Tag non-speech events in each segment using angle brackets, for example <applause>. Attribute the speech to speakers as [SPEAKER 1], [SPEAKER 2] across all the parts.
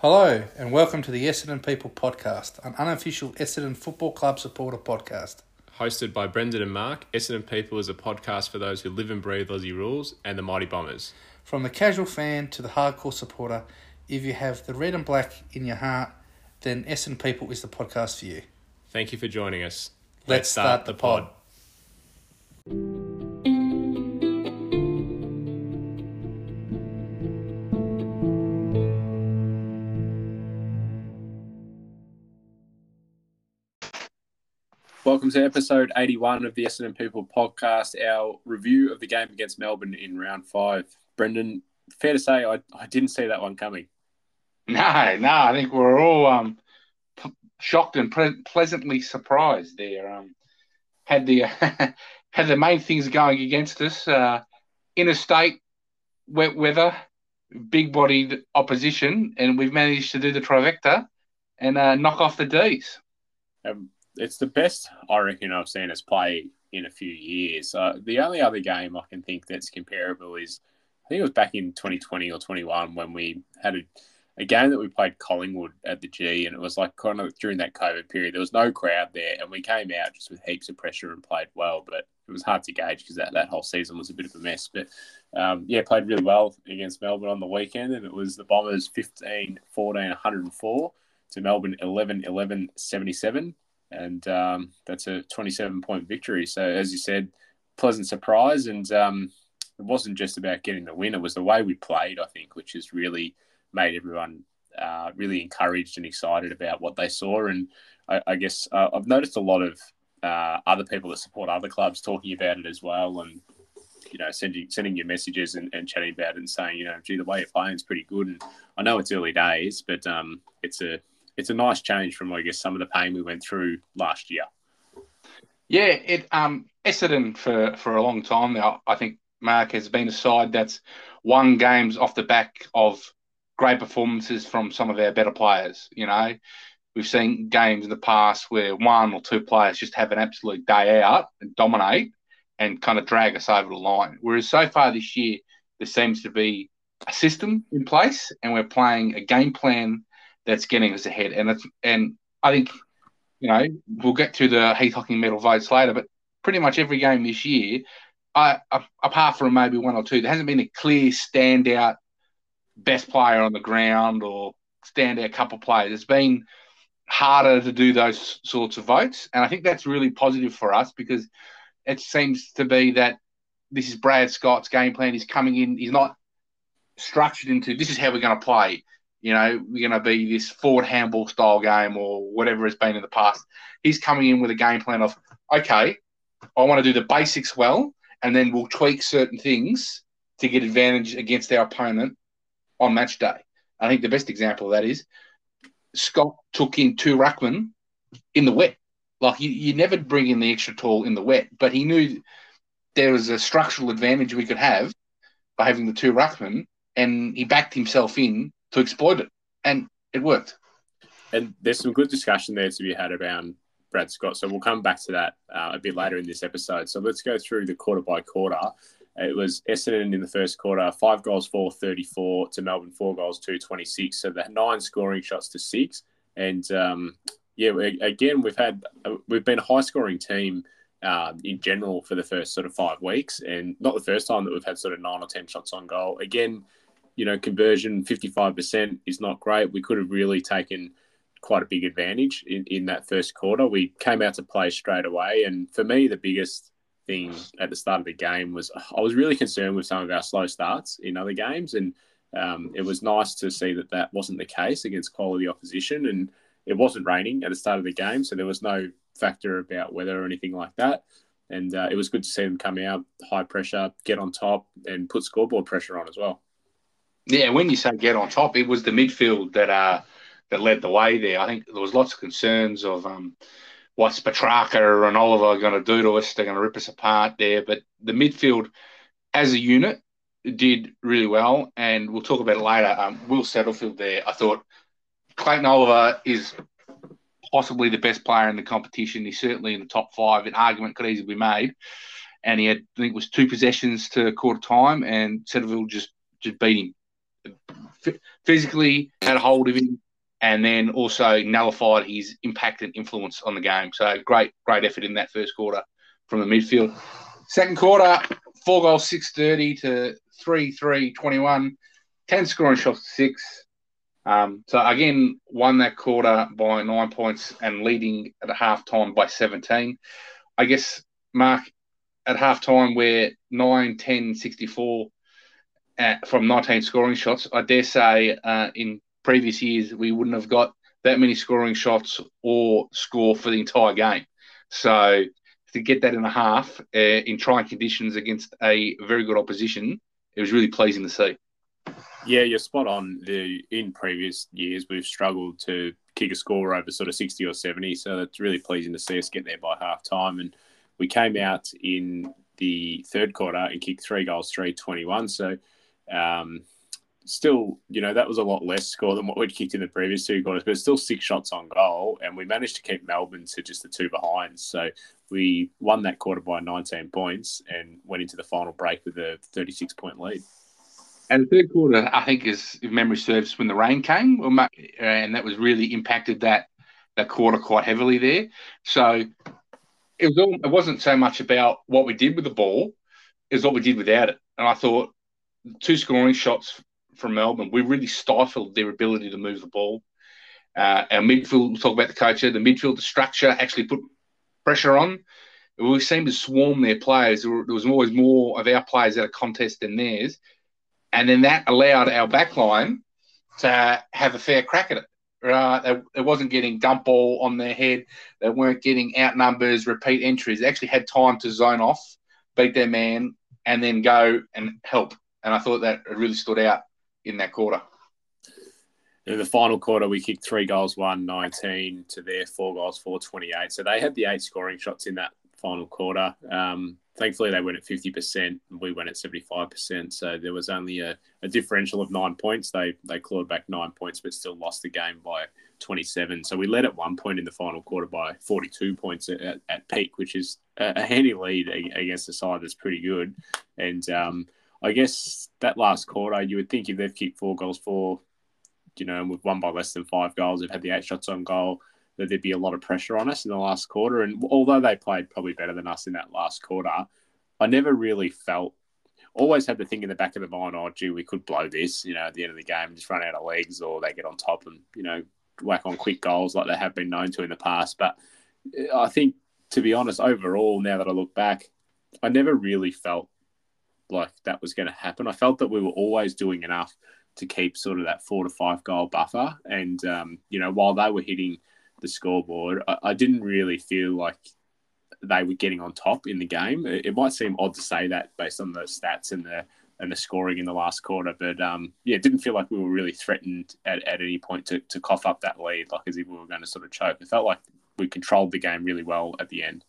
[SPEAKER 1] Hello, and welcome to the Essendon People podcast, an unofficial Essendon Football Club supporter podcast.
[SPEAKER 2] Hosted by Brendan and Mark, Essendon People is a podcast for those who live and breathe Aussie rules and the Mighty Bombers.
[SPEAKER 1] From the casual fan to the hardcore supporter, if you have the red and black in your heart, then Essendon People is the podcast for you.
[SPEAKER 2] Thank you for joining us.
[SPEAKER 1] Let's, start, the pod.
[SPEAKER 3] Welcome to episode 81 of the Essendon People podcast, our review of the game against Melbourne in round five. Brendan, fair to say, I, I didn't see that one coming.
[SPEAKER 4] No, no, I think we're all um, p- shocked and pre- pleasantly surprised there. Um, had the <laughs> had the main things going against us: uh, interstate, wet weather, big-bodied opposition, and we've managed to do the trifecta and uh, knock off the D's.
[SPEAKER 3] Um, it's the best I reckon I've seen us play in a few years. Uh, the only other game I can think that's comparable is I think it was back in 2020 or 21 when we had a, a game that we played Collingwood at the G, and it was like kind of during that COVID period. There was no crowd there, and we came out just with heaps of pressure and played well, but it was hard to gauge because that, that whole season was a bit of a mess. But um, yeah, played really well against Melbourne on the weekend, and it was the Bombers 15 14 104 to Melbourne 11 11 77 and um, that's a 27 point victory. So, as you said, pleasant surprise. And um, it wasn't just about getting the win, it was the way we played, I think, which has really made everyone uh, really encouraged and excited about what they saw. And I, I guess uh, I've noticed a lot of uh, other people that support other clubs talking about it as well. And you know, sending sending you messages and, and chatting about it and saying, you know, gee, the way you're playing is pretty good. And I know it's early days, but um, it's a it's a nice change from I guess some of the pain we went through last year.
[SPEAKER 4] Yeah, it um Essendon for for a long time now. I think Mark has been a side that's won games off the back of great performances from some of our better players. You know, we've seen games in the past where one or two players just have an absolute day out and dominate and kind of drag us over the line. Whereas so far this year, there seems to be a system in place and we're playing a game plan that's getting us ahead. And it's and I think you know we'll get to the Heath Hocking medal votes later, but pretty much every game this year, I, apart from maybe one or two, there hasn't been a clear standout best player on the ground or standout couple players. It's been harder to do those sorts of votes, and I think that's really positive for us because it seems to be that this is Brad Scott's game plan. He's coming in. He's not structured into this is how we're going to play you know, we're going to be this forward handball style game or whatever it's been in the past. He's coming in with a game plan of, okay, I want to do the basics well, and then we'll tweak certain things to get advantage against our opponent on match day. I think the best example of that is Scott took in two ruckmen in the wet. Like you, you never bring in the extra tall in the wet, but he knew there was a structural advantage we could have by having the two ruckmen, and he backed himself in to exploit it, and it worked.
[SPEAKER 3] And there's some good discussion there to be had around Brad Scott. So we'll come back to that uh, a bit later in this episode. So let's go through the quarter by quarter. It was Essendon in the first quarter, five goals, four, 34 to Melbourne, four goals, two twenty-six. So the nine scoring shots to six. And um, yeah, again, we've had uh, we've been a high-scoring team uh, in general for the first sort of five weeks, and not the first time that we've had sort of nine or ten shots on goal. Again, you know, conversion 55% is not great. We could have really taken quite a big advantage in, in that first quarter. We came out to play straight away. And for me, the biggest thing at the start of the game was I was really concerned with some of our slow starts in other games. And um, it was nice to see that that wasn't the case against quality opposition. And it wasn't raining at the start of the game. So there was no factor about weather or anything like that. And uh, it was good to see them come out, high pressure, get on top, and put scoreboard pressure on as well.
[SPEAKER 4] Yeah, when you say get on top, it was the midfield that uh that led the way there. I think there was lots of concerns of um, what's Petrarca and Oliver going to do to us. They're going to rip us apart there. But the midfield, as a unit, did really well, and we'll talk about it later. Um, Will Setterfield there, I thought Clayton Oliver is possibly the best player in the competition. He's certainly in the top five. An argument could easily be made. And he had, I think, it was two possessions to quarter time, and Setterfield just just beat him physically had a hold of him, and then also nullified his impact and influence on the game. So great, great effort in that first quarter from the midfield. Second quarter, four goals, six thirty to three three twenty one. 10 scoring shots, six. Um, so again, won that quarter by nine points and leading at half time by 17. I guess, Mark, at half time, we're 9, 10, 64 from 19 scoring shots. I dare say uh, in previous years, we wouldn't have got that many scoring shots or score for the entire game. So to get that in a half uh, in trying conditions against a very good opposition, it was really pleasing to see.
[SPEAKER 3] Yeah, you're spot on. The in previous years we've struggled to kick a score over sort of sixty or seventy, so it's really pleasing to see us get there by half time. And we came out in the third quarter and kicked three goals, three twenty one. So um, still, you know, that was a lot less score than what we'd kicked in the previous two quarters, but still six shots on goal, and we managed to keep Melbourne to just the two behind. So we won that quarter by 19 points and went into the final break with a 36 point lead.
[SPEAKER 4] And the third quarter, I think, is if memory serves, when the rain came, and that was really impacted that that quarter quite heavily there. So it was all, it wasn't so much about what we did with the ball, it was what we did without it. And I thought two scoring shots from Melbourne, we really stifled their ability to move the ball. Uh, our midfield, we'll talk about the coach here, the midfield, the structure actually put pressure on. We seemed to swarm their players. There was always more of our players at a contest than theirs and then that allowed our backline to have a fair crack at it. Right, it wasn't getting dump ball on their head. They weren't getting out numbers, repeat entries. They actually had time to zone off, beat their man, and then go and help. And I thought that really stood out in that quarter.
[SPEAKER 3] In the final quarter, we kicked three goals, one 19 to their four goals, four 28. So they had the eight scoring shots in that final quarter. Um, thankfully they went at 50% and we went at 75% so there was only a, a, differential of nine points they they clawed back nine points but still lost the game by 27 so we led at one point in the final quarter by 42 points at, at peak which is a, a, handy lead against a side that's pretty good and um, i guess that last quarter you would think if they've kicked four goals for you know and we've won by less than five goals they've had the eight shots on goal that there'd be a lot of pressure on us in the last quarter. And although they played probably better than us in that last quarter, I never really felt. Always had the thing in the back of the mind, oh, gee, we could blow this, you know, at the end of the game, just run out of legs, or they get on top and, you know, whack on quick goals like they have been known to in the past. But uh, I think, to be honest, overall, now that I look back, I never really felt like that was going to happen. I felt that we were always doing enough to keep sort of that four to five goal buffer. And, um, you know, while they were hitting the scoreboard. I, I, didn't really feel like they were getting on top in the game. It, it, might seem odd to say that based on the stats and the and the scoring in the last quarter, but um, yeah, it didn't feel like we were really threatened at, at any point to, to cough up that lead, like as if we were going to sort of choke. It felt like we controlled the game really well at the end.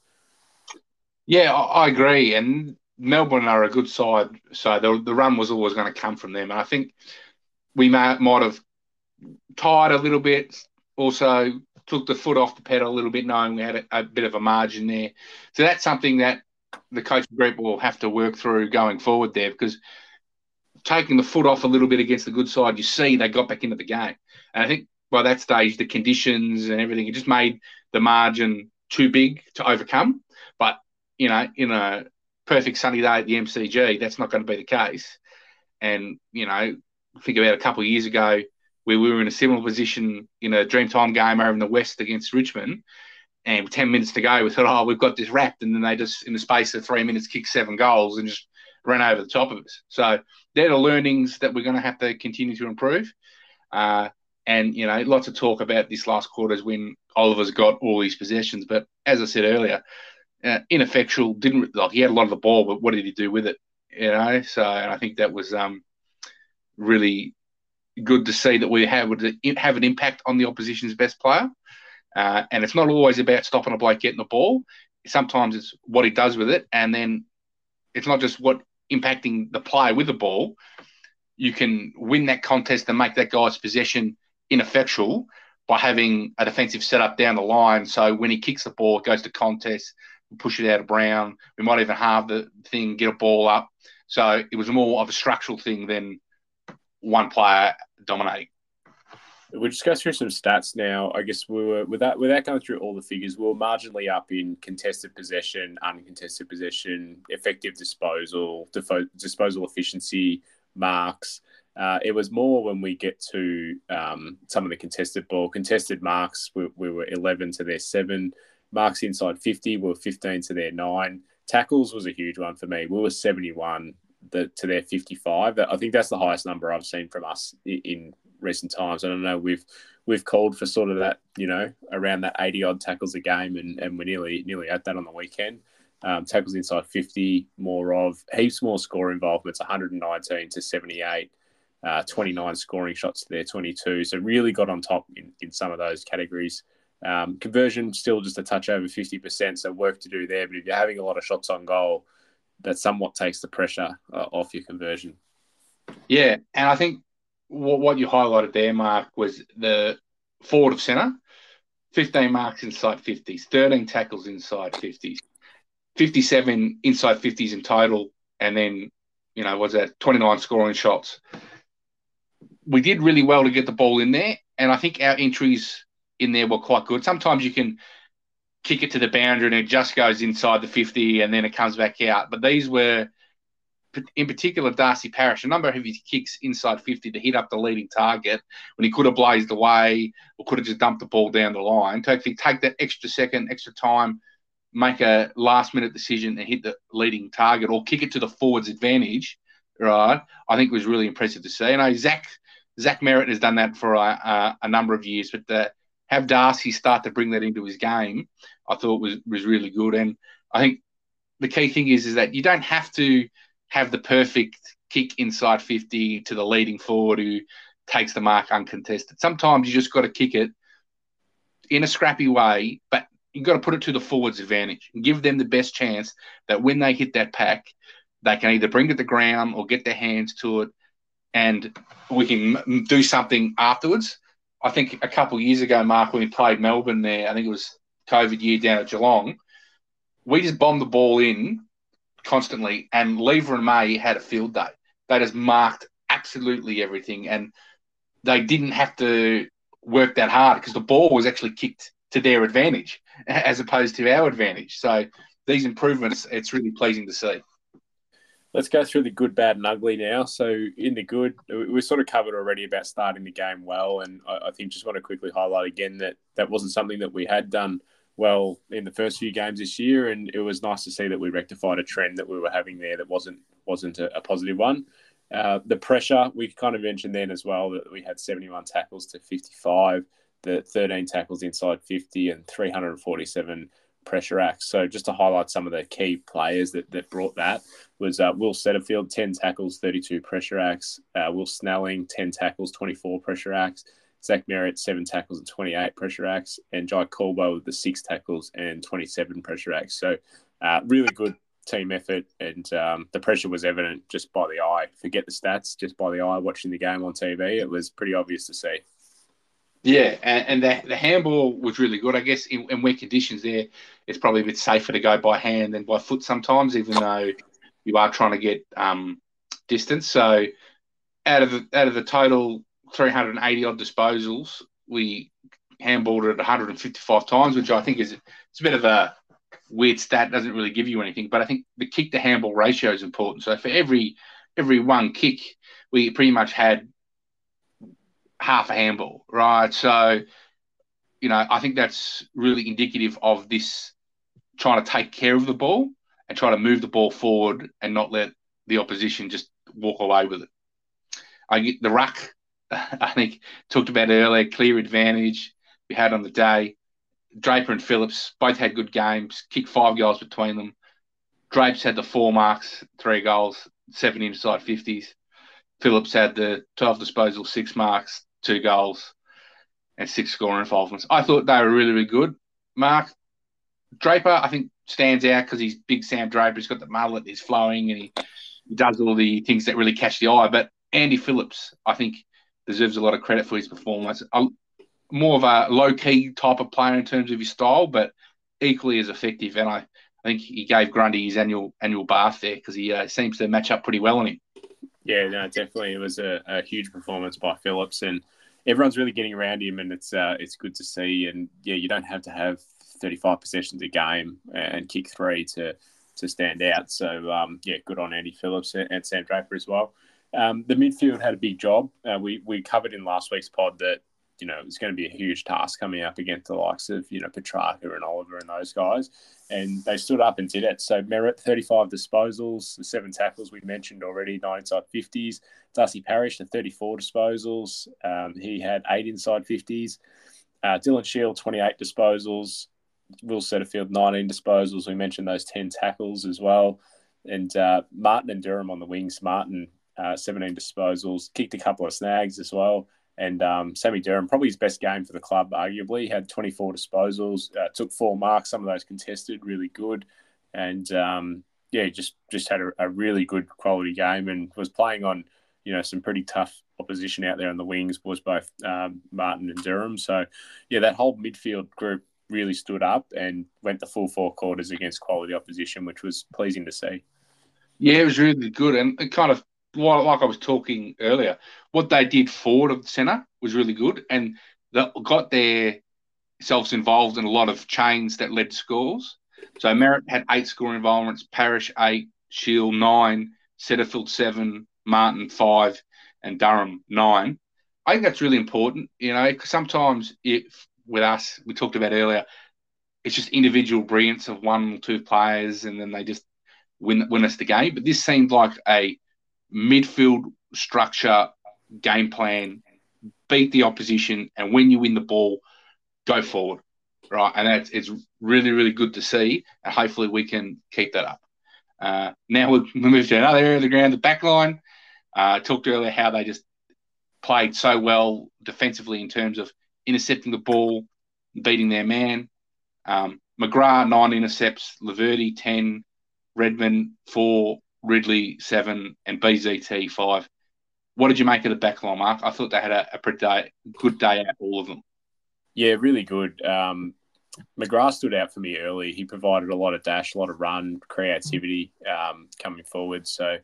[SPEAKER 4] Yeah, I, I agree. And Melbourne are a good side, so the, the run was always going to come from them. And I think we may, might have tired a little bit. Also, took the foot off the pedal a little bit, knowing we had a, a bit of a margin there. So that's something that the coaching group will have to work through going forward there because taking the foot off a little bit against the good side, you see they got back into the game. And I think by that stage, the conditions and everything, it just made the margin too big to overcome. But, you know, in a perfect sunny day at the MCG, that's not going to be the case. And, you know, think about a couple of years ago, where we were in a similar position in a Dreamtime game over in the West against Richmond. And with 10 minutes to go, we thought, oh, we've got this wrapped. And then they just, in the space of three minutes, kicked seven goals and just ran over the top of us. So they're the learnings that we're going to have to continue to improve. Uh, and, you know, lots of talk about this last quarter's when Oliver's got all these possessions. But as I said earlier, uh, ineffectual, didn't like he had a lot of the ball, but what did he do with it? You know, so I think that was um, really good to see that we have have an impact on the opposition's best player. Uh, and it's not always about stopping a bloke getting the ball. Sometimes it's what he does with it, and then it's not just what impacting the player with the ball. You can win that contest and make that guy's possession ineffectual by having a defensive setup down the line. So when he kicks the ball, it goes to contest, push it out of Brown. We might even halve the thing, get a ball up. So it was more of a structural thing than one player dominating.
[SPEAKER 3] We'll just go through some stats now. I guess we were without without going through all the figures, we were marginally up in contested possession, uncontested possession, effective disposal, defo- disposal efficiency, marks. Uh, it was more when we get to um, some of the contested ball, contested marks. We, we were eleven to their seven. Marks inside fifty, we were fifteen to their nine. Tackles was a huge one for me. We were seventy one the, to their 55. I think that's the highest number I've seen from us in recent times. I don't know. We've we've called for sort of that, you know, around that 80 odd tackles a game, and, and we're nearly nearly at that on the weekend. Um, tackles inside 50, more of heaps more score involvements, 119 to 78, uh, 29 scoring shots to their 22. So really got on top in, in some of those categories. Um, conversion still just a touch over 50%, so work to do there. But if you're having a lot of shots on goal, that somewhat takes the pressure uh, off your conversion.
[SPEAKER 4] Yeah, and I think what, what you highlighted there, Mark, was the forward of centre, 15 marks inside 50s, 13 tackles inside 50s, 57 inside 50s in total, and then, you know, was that 29 scoring shots. We did really well to get the ball in there, and I think our entries in there were quite good. Sometimes you can kick it to the boundary and it just goes inside the 50 and then it comes back out. But these were, in particular, Darcy Parish, a number of his kicks inside 50 to hit up the leading target when he could have blazed away or could have just dumped the ball down the line. To actually take that extra second, extra time, make a last minute decision and hit the leading target or kick it to the forward's advantage, right? I think was really impressive to see. I know Zach. Zach Merrett has done that for a, a, a number of years, but the, have Darcy start to bring that into his game, I thought was was really good. And I think the key thing is is that you don't have to have the perfect kick inside 50 to the leading forward who takes the mark uncontested. Sometimes you just got to kick it in a scrappy way, but you've got to put it to the forward's advantage and give them the best chance that when they hit that pack, they can either bring it to the ground or get their hands to it and we can do something afterwards. I think a couple of years ago, Mark, when we played Melbourne there, I think it was COVID year down at Geelong, we just bombed the ball in constantly, and Lever and May had a field day. They just marked absolutely everything, and they didn't have to work that hard because the ball was actually kicked to their advantage <laughs> as opposed to our advantage. So these improvements, it's really pleasing to see.
[SPEAKER 3] Let's go through the good, bad, and ugly now. So, in the good, we sort of covered already about starting the game well, and I, I think just want to quickly highlight again that that wasn't something that we had done well in the first few games this year, and it was nice to see that we rectified a trend that we were having there that wasn't wasn't a, a positive one. Uh, the pressure we kind of mentioned then as well that we had 71 tackles to 55, the 13 tackles inside 50, and 347 pressure acts. So just to highlight some of the key players that, that brought that was uh, Will Setterfield, 10 tackles, 32 pressure acts. Uh, Will Snelling, 10 tackles, 24 pressure acts. Zach Merrett, seven tackles and 28 pressure acts. And Jye Caldwell with the six tackles and 27 pressure acts. So uh, really good team effort. And um, the pressure was evident just by the eye. Forget the stats, just by the eye watching the game on TV. It was pretty obvious to see.
[SPEAKER 4] Yeah, and, and the, the handball was really good. I guess in, in wet conditions there, it's probably a bit safer to go by hand than by foot sometimes, even though you are trying to get um, distance. So out of the, out of the total 380 odd disposals, we handballed it 155 times, which I think is it's a bit of a weird stat. Doesn't really give you anything, but I think the kick to handball ratio is important. So for every every one kick, we pretty much had half a handball, right? So, you know, I think that's really indicative of this trying to take care of the ball and try to move the ball forward and not let the opposition just walk away with it. I get the ruck, <laughs> I think talked about earlier, clear advantage we had on the day. Draper and Phillips both had good games, kicked five goals between them. Drapes had the four marks, three goals, seven inside 50s. Phillips had the 12 disposal, six marks, two goals, and six scoring involvements. I thought they were really, really good. Mark Draper, I think, stands out because he's big Sam Draper. He's got the mullet, he's flowing, and he, he does all the things that really catch the eye. But Andy Phillips, I think, deserves a lot of credit for his performance. A, more of a low key type of player in terms of his style, but equally as effective. And I, I think he gave Grundy his annual annual bath there because he uh, seems to match up pretty well on him.
[SPEAKER 3] Yeah, no, definitely. It was a, a huge performance by Phillips, and everyone's really getting around him, and it's uh, it's good to see. And yeah, you don't have to have 35 possessions a game and kick three to to stand out. So um, yeah, good on Andy Phillips and Sam Draper as well. Um, the midfield had a big job. Uh, we we covered in last week's pod that you know it's going to be a huge task coming up against the likes of you know Petrarca and Oliver and those guys, and they stood up and did it. So Merrett, 35 disposals, the seven tackles we mentioned already, nine inside 50s. Darcy Parish, the 34 disposals, um, he had eight inside 50s. Uh, Dylan Shiel, 28 disposals. Will Setterfield, 19 disposals. We mentioned those 10 tackles as well. And uh, Martin and Durham on the wings. Martin, uh, 17 disposals, kicked a couple of snags as well. And um, Sammy Durham, probably his best game for the club, arguably, he had 24 disposals, uh, took four marks, some of those contested, really good. And um, yeah, just just had a, a, really good quality game and was playing on, you know, some pretty tough opposition out there on the wings, was both um, Martin and Durham. So yeah, that whole midfield group really stood up and went the full four quarters against quality opposition, which was pleasing to see.
[SPEAKER 4] Yeah, it was really good, and it kind of like I was talking earlier, what they did forward of the centre was really good, and that got themselves involved in a lot of chains that led to scores. So Merrett had eight scoring involvements, Parish eight, Shiel nine, Setterfield seven, Martin five, and Durham nine. I think that's really important, you know, because sometimes if with us, we talked about earlier, it's just individual brilliance of one or two players, and then they just win win us the game. But this seemed like a midfield structure, game plan, beat the opposition, and when you win the ball, go forward, right? And that's it's really really good to see, and hopefully we can keep that up. Uh, now we move to another area of the ground, the back line. Uh, talked earlier how they just played so well defensively in terms of intercepting the ball, beating their man. Um, McGrath, nine intercepts, Laverde, 10, Redman, four, Ridley, seven, and BZT, five. What did you make of the backline, Mark? I thought they had a, a pretty day, good day out, all of them.
[SPEAKER 3] Yeah, really good. Um, McGrath stood out for me early. He provided a lot of dash, a lot of run, creativity um, coming forward. So,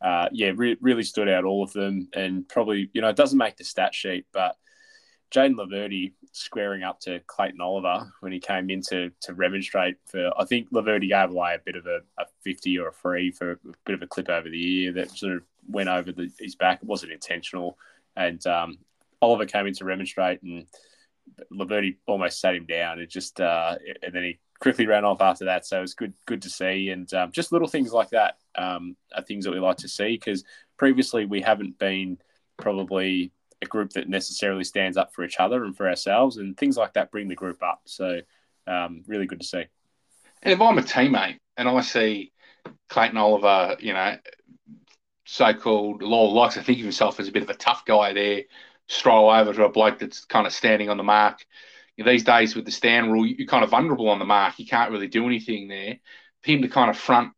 [SPEAKER 3] uh, yeah, re- really stood out, all of them. And probably, you know, it doesn't make the stat sheet, but Jayden Laverde squaring up to Clayton Oliver when he came in to, to remonstrate for, I think Laverde gave away a bit of a, a 50 or a free for a bit of a clip over the ear that sort of went over the, his back. It wasn't intentional. And um, Oliver came in to remonstrate and Laverde almost sat him down. It just, uh, and then he quickly ran off after that. So it was good, good to see. And um, just little things like that um, are things that we like to see because previously we haven't been probably a group that necessarily stands up for each other and for ourselves, and things like that bring the group up. So, um, really good to see.
[SPEAKER 4] And if I'm a teammate and I see Clayton Oliver, you know, so-called Lowell likes to think of himself as a bit of a tough guy there, stroll over to a bloke that's kind of standing on the mark. These days with the stand rule, you're kind of vulnerable on the mark. You can't really do anything there. For him to kind of front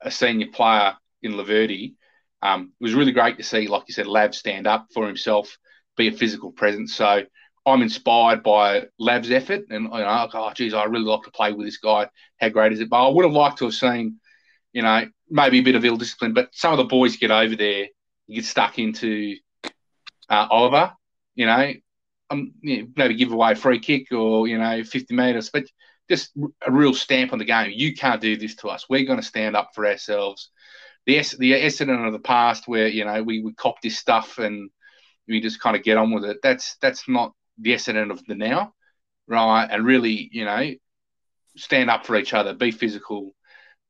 [SPEAKER 4] a senior player in Laverde, um, it was really great to see, like you said, Lav stand up for himself be a physical presence. So I'm inspired by Lab's effort, and you know, oh geez, I really like to play with this guy. How great is it? But I would have liked to have seen, you know, maybe a bit of ill discipline. But some of the boys get over there, you get stuck into uh, Oliver. You know, um, you know, maybe give away a free kick or you know 50 meters, but just a real stamp on the game. You can't do this to us. We're going to stand up for ourselves. The the Essendon of the past, where you know we we cop this stuff and we just kind of get on with it. That's that's not the Essendon of the now, right? And really, you know, stand up for each other, be physical,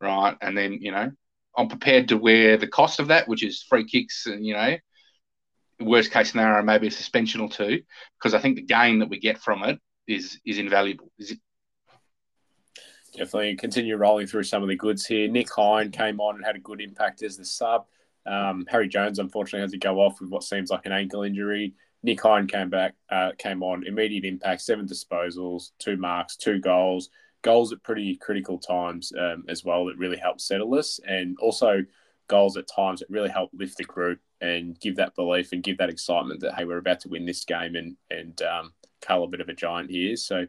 [SPEAKER 4] right? And then, you know, I'm prepared to wear the cost of that, which is free kicks and, you know, worst case scenario, maybe a suspension or two, because I think the gain that we get from it is is invaluable. Is it?
[SPEAKER 3] Definitely continue rolling through some of the goods here. Nick Hind came on and had a good impact as the sub. Um, Harry Jones unfortunately had to go off with what seems like an ankle injury. Nick Hind came back, uh, came on, immediate impact, seven disposals, two marks, two goals, goals at pretty critical times um, as well that really helped settle us, and also goals at times that really helped lift the group and give that belief and give that excitement that hey, we're about to win this game and and um, cull a bit of a giant here. So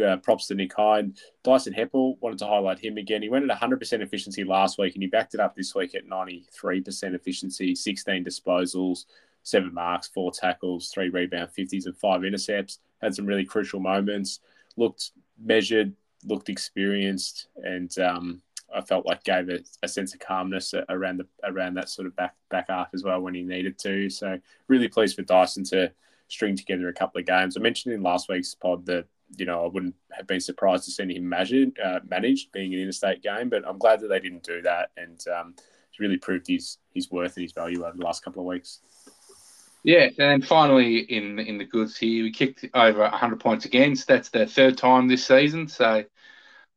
[SPEAKER 3] uh, props to Nick Hind. Dyson Heppell, wanted to highlight him again. He went at 100% efficiency last week and he backed it up this week at 93% efficiency, 16 disposals, seven marks, four tackles, three rebound 50s, and five intercepts. Had some really crucial moments. Looked measured, looked experienced, and um, I felt like gave a, a, sense of calmness around the around that sort of back back half as well when he needed to. So really pleased for Dyson to string together a couple of games. I mentioned in last week's pod that you know I wouldn't have been surprised to see him measured, uh, managed being an interstate game, but I'm glad that they didn't do that, and um, he's really proved his his worth and his value over the last couple of weeks.
[SPEAKER 4] Yeah, and finally in in the goods here, we kicked over 100 points against. That's their third time this season. So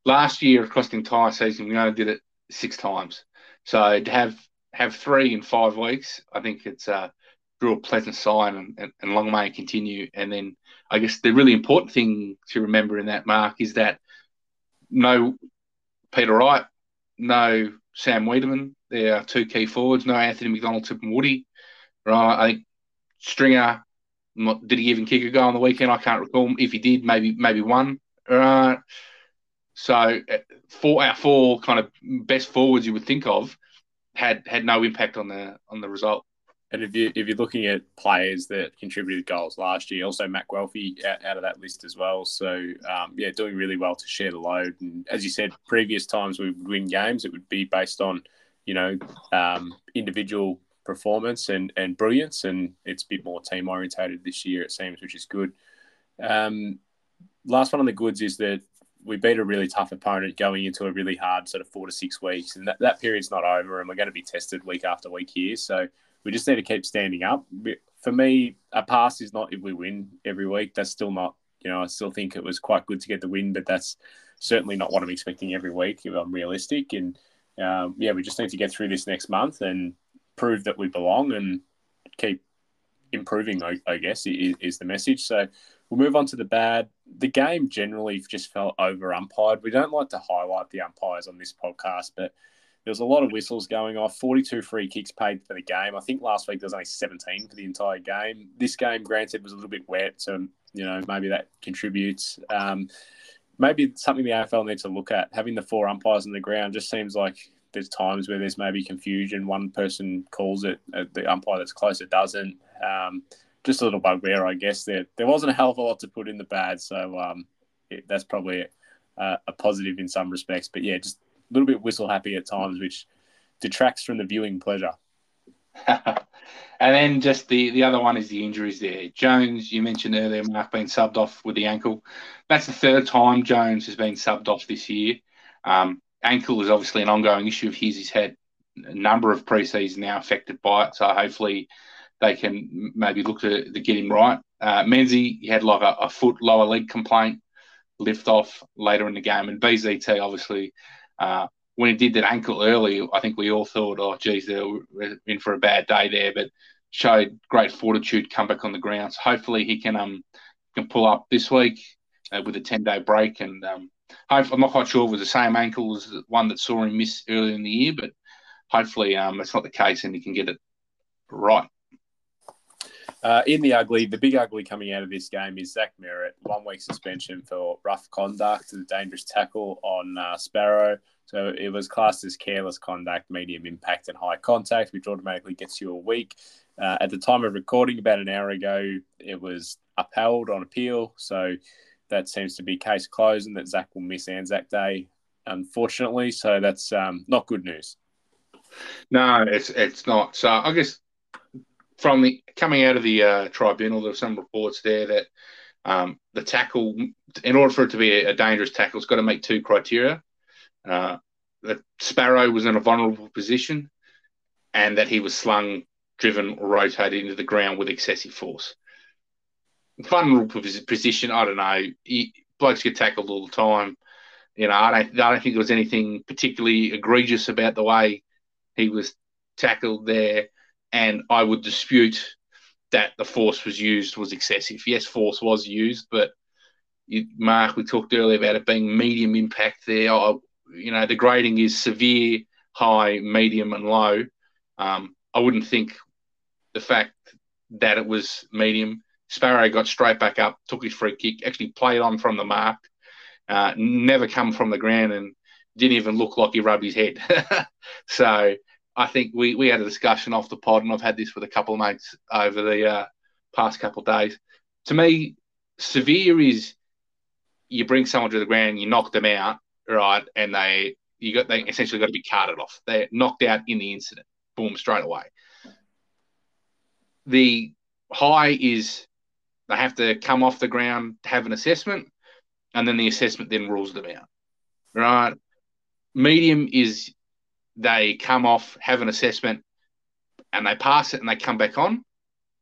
[SPEAKER 4] last year across the entire season, we only did it six times. So to have have three in five weeks, I think it's a real pleasant sign, and, and, and long may it continue. And then I guess the really important thing to remember in that mark is that no Peter Wright, no Sam Weideman, there are two key forwards, no Anthony McDonald, Tip and Woody. Right, I think Stringer did he even kick a goal on the weekend? I can't recall. If he did, maybe maybe one. Right. So uh, four our four kind of best forwards you would think of had had no impact on the on the result.
[SPEAKER 3] And if you if you're looking at players that contributed goals last year, also Matt Guelfi out, out of that list as well. So um, yeah, doing really well to share the load. And as you said, previous times we would win games, it would be based on you know um, individual performance and and brilliance, and it's a bit more team orientated this year it seems, which is good. Um, last one on the goods is that we beat a really tough opponent going into a really hard sort of four to six weeks, and that, that period's not over, and we're going to be tested week after week here. So we just need to keep standing up. For me, a pass is not if we win every week. That's still not, you know, I still think it was quite good to get the win, but that's certainly not what I'm expecting every week if I'm realistic. And um, yeah, we just need to get through this next month and prove that we belong and keep improving, I, I guess, is, is the message. So We'll move on to the bad. The game generally just felt over umpired. We don't like to highlight the umpires on this podcast, but there was a lot of whistles going off. 42 free kicks paid for the game. I think last week there was only 17 for the entire game. This game, granted, was a little bit wet, so you know maybe that contributes. Um, maybe something the AFL needs to look at. Having the four umpires on the ground just seems like there's times where there's maybe confusion. One person calls it, uh, the umpire that's closer doesn't. Um, just a little bugbear, I guess. There there wasn't a hell of a lot to put in the bad, so um, it, that's probably a, a positive in some respects. But yeah, just little bit whistle happy at times, which detracts from the viewing pleasure. <laughs>
[SPEAKER 4] and then just the, the other one is the injuries there. Jones, you mentioned earlier, Mark being subbed off with the ankle. That's the third time Jones has been subbed off this year. Um, ankle is obviously an ongoing issue of his. He's had a number of preseasons now affected by it. So hopefully they can maybe look to, to get him right. Uh, Menzie, he had like a, a, foot lower leg complaint, lift off later in the game. And BZT, obviously, uh, when he did that ankle early, I think we all thought, oh, geez, they're in for a bad day there, but showed great fortitude, come back on the ground. So hopefully he can um can pull up this week uh, with a 10 day break. And um, I'm not quite sure if it was the same ankle as the one that saw him miss earlier in the year, but hopefully um, not the case and he can get it right.
[SPEAKER 3] Uh, in the ugly, the big ugly coming out of this game is Zach Merrett, one week suspension for rough conduct, the dangerous tackle on uh, Sparrow. So it was classed as careless conduct, medium impact, and high contact, which automatically gets you a week. Uh, at the time of recording, about an hour ago, it was upheld on appeal. So that seems to be case closed, and that Zach will miss Anzac Day, unfortunately. So that's um, not good news.
[SPEAKER 4] No, it's it's not. So I guess from the coming out of the uh, tribunal, there were some reports there that um, the tackle, in order for it to be a, a dangerous tackle, it's got to meet two criteria. Uh, that Sparrow was in a vulnerable position, and that he was slung, driven, or rotated into the ground with excessive force. Vulnerable position, I don't know. He, blokes get tackled all the time. You know, I don't, I don't think there was anything particularly egregious about the way he was tackled there and I would dispute that the force was used was excessive. Yes, force was used, but you, Mark, we talked earlier about it being medium impact there. I, you know, the grading is severe, high, medium, and low. Um, I wouldn't think the fact that it was medium. Sparrow got straight back up, took his free kick, actually played on from the mark, Uh, never come from the ground and didn't even look like he rubbed his head. <laughs> so I think we, we had a discussion off the pod, and I've had this with a couple of mates over the uh, past couple of days. To me, severe is you bring someone to the ground, you knock them out, right, and they you got they essentially got to be carted off. They're knocked out in the incident, boom, straight away. The high is they have to come off the ground, have an assessment, and then the assessment then rules them out. Right. Medium is they come off, have an assessment, and they pass it and they come back on.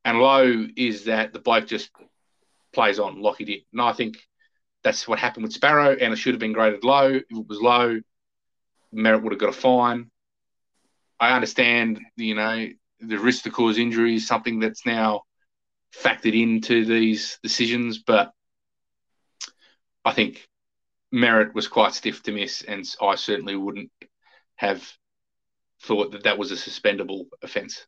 [SPEAKER 4] And low is that the bloke just plays on like he did. And I think that's what happened with Sparrow, and it should have been graded low. If it was low, Merrett would have got a fine. I understand, you know, the risk to cause injury is something that's now factored into these decisions, but I think Merrett was quite stiff to miss, and I certainly wouldn't have thought that that was a suspendable offence.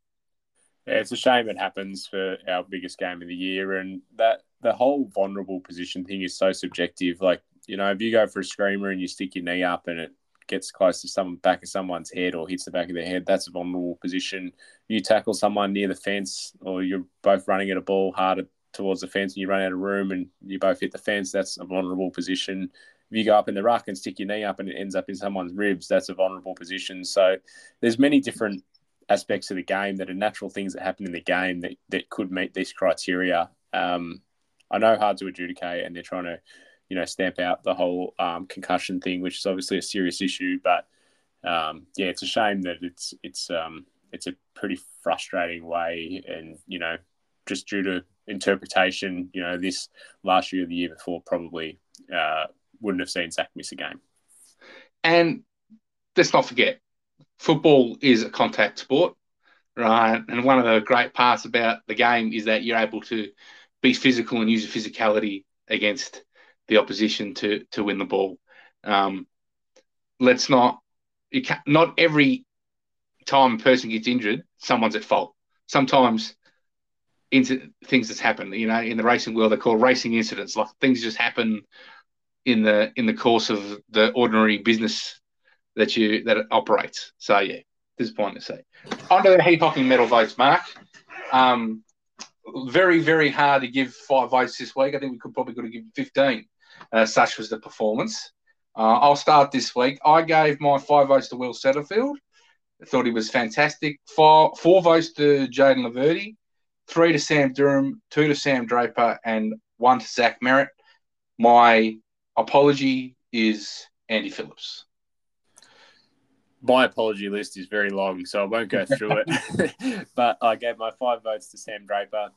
[SPEAKER 3] Yeah, it's a shame it happens for our biggest game of the year, and that the whole vulnerable position thing is so subjective. Like, you know, if you go for a screamer and you stick your knee up and it gets close to some back of someone's head or hits the back of their head, that's a vulnerable position. You tackle someone near the fence, or you're both running at a ball hard towards the fence, and you run out of room and you both hit the fence. That's a vulnerable position. If you go up in the ruck and stick your knee up and it ends up in someone's ribs, that's a vulnerable position. So there's many different aspects of the game that are natural things that happen in the game that, that could meet these criteria. Um, I know hard to adjudicate, and they're trying to, you know, stamp out the whole um, concussion thing, which is obviously a serious issue. But um, yeah, it's a shame that it's it's um, it's a pretty frustrating way, and you know, just due to interpretation, you know, this last year the year before probably uh, wouldn't have seen Zach miss a game.
[SPEAKER 4] And let's not forget, football is a contact sport, right? And one of the great parts about the game is that you're able to be physical and use your physicality against the opposition to to win the ball. Um, let's not you can, not every time a person gets injured, someone's at fault. Sometimes into things that's happened, you know, in the racing world, they call racing incidents. Like things just happen in the in the course of the ordinary business that you that it operates. So yeah, disappointing to. On to the Heath Hocking medal votes, Mark. Um, very very hard to give five votes this week. I think we could probably could have given fifteen. Uh, such was the performance. Uh, I'll start this week. I gave my five votes to Will Setterfield. I thought he was fantastic. Four, four votes to Jayden Laverde, three to Sam Durham, two to Sam Draper, and one to Zach Merrett. My apology is Andy Phillips.
[SPEAKER 3] My apology list is very long, so I won't go through it. <laughs> <laughs> but I gave my five votes to Sam Draper,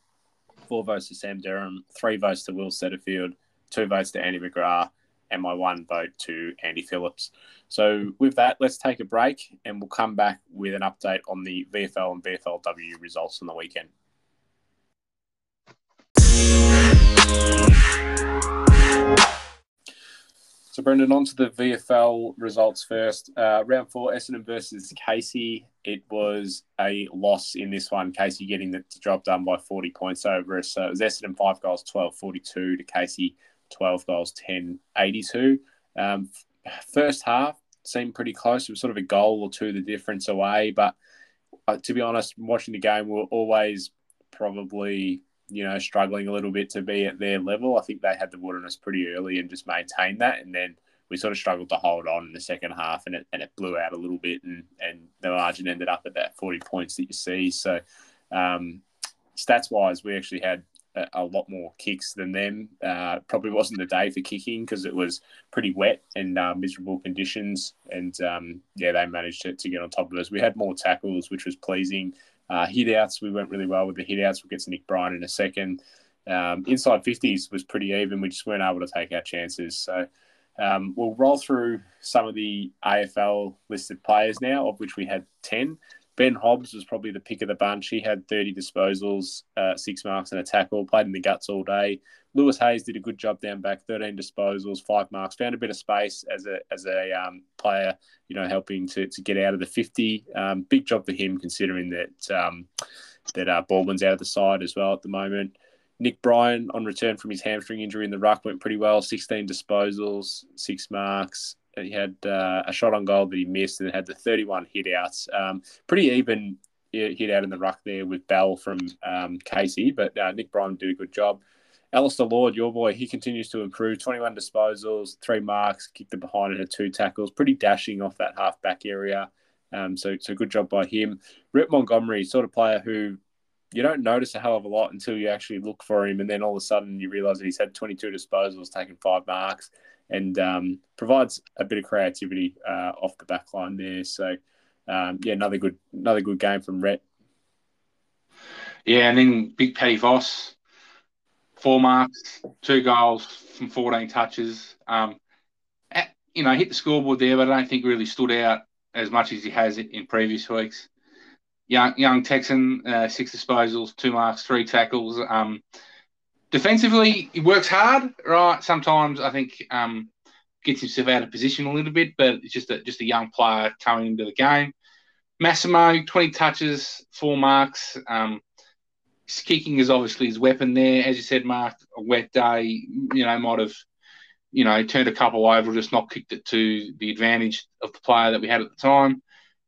[SPEAKER 3] four votes to Sam Durham, three votes to Will Setterfield, two votes to Andy McGrath, and my one vote to Andy Phillips. So with that, let's take a break and we'll come back with an update on the VFL and VFLW results on the weekend. So, Brendan, on to the VFL results first. Uh, round four, Essendon versus Casey. It was a loss in this one. Casey getting the job done by 40 points over us. So it was Essendon 5 goals, 12 42 to Casey 12 goals, 10 82. Um, first half seemed pretty close. It was sort of a goal or two the difference away. But uh, to be honest, watching the game, we are always probably you know, struggling a little bit to be at their level. I think they had the us pretty early and just maintained that. And then we sort of struggled to hold on in the second half and it, and it blew out a little bit. And, and the margin ended up at that 40 points that you see. So, um, stats wise, we actually had a, a, lot more kicks than them. Uh, probably wasn't the day for kicking because it was pretty wet and uh, miserable conditions. And um, yeah, they managed to, to get on top of us. We had more tackles, which was pleasing. Uh, hit outs, we went really well with the hit outs. We'll get to Nick Bryan in a second. Um, inside 50s was pretty even. We just weren't able to take our chances. So um, we'll roll through some of the AFL listed players now, of which we had 10. Ben Hobbs was probably the pick of the bunch. He had 30 disposals, uh, six marks and a tackle, played in the guts all day. Lewis Hayes did a good job down back, 13 disposals, five marks, found a bit of space as a as a um, player, you know, helping to, to get out of the 50. Um, big job for him considering that um, that uh, Baldwin's out of the side as well at the moment. Nick Bryan on return from his hamstring injury in the ruck went pretty well. 16 disposals, six marks. He had uh, a shot on goal that he missed and had the 31 hit outs. Um, pretty even hit out in the ruck there with Bell from um, Casey, but uh, Nick Bryan did a good job. Alistair Lord, your boy, he continues to improve. 21 disposals, three marks, kicked the behind and had two tackles. Pretty dashing off that half back area. Um, so, so good job by him. Rhett Montgomery, sort of player who you don't notice a hell of a lot until you actually look for him, and then all of a sudden you realise that he's had 22 disposals, taken five marks, and um, provides a bit of creativity uh, off the back line there. So, um, yeah, another good another good game from Rhett.
[SPEAKER 4] Yeah, and then Big Paddy Voss, four marks, two goals from 14 touches. Um, at, you know, hit the scoreboard there, but I don't think really stood out as much as he has in previous weeks young young Texan, uh, six disposals, two marks, three tackles. Um, defensively, he works hard, right? Sometimes I think um, gets himself out of position a little bit, but it's just a, just a young player coming into the game. Massimo, 20 touches, four marks. Um, kicking is obviously his weapon there. As you said, Mark, a wet day, you know, might have, you know, turned a couple over, just not kicked it to the advantage of the player that we had at the time.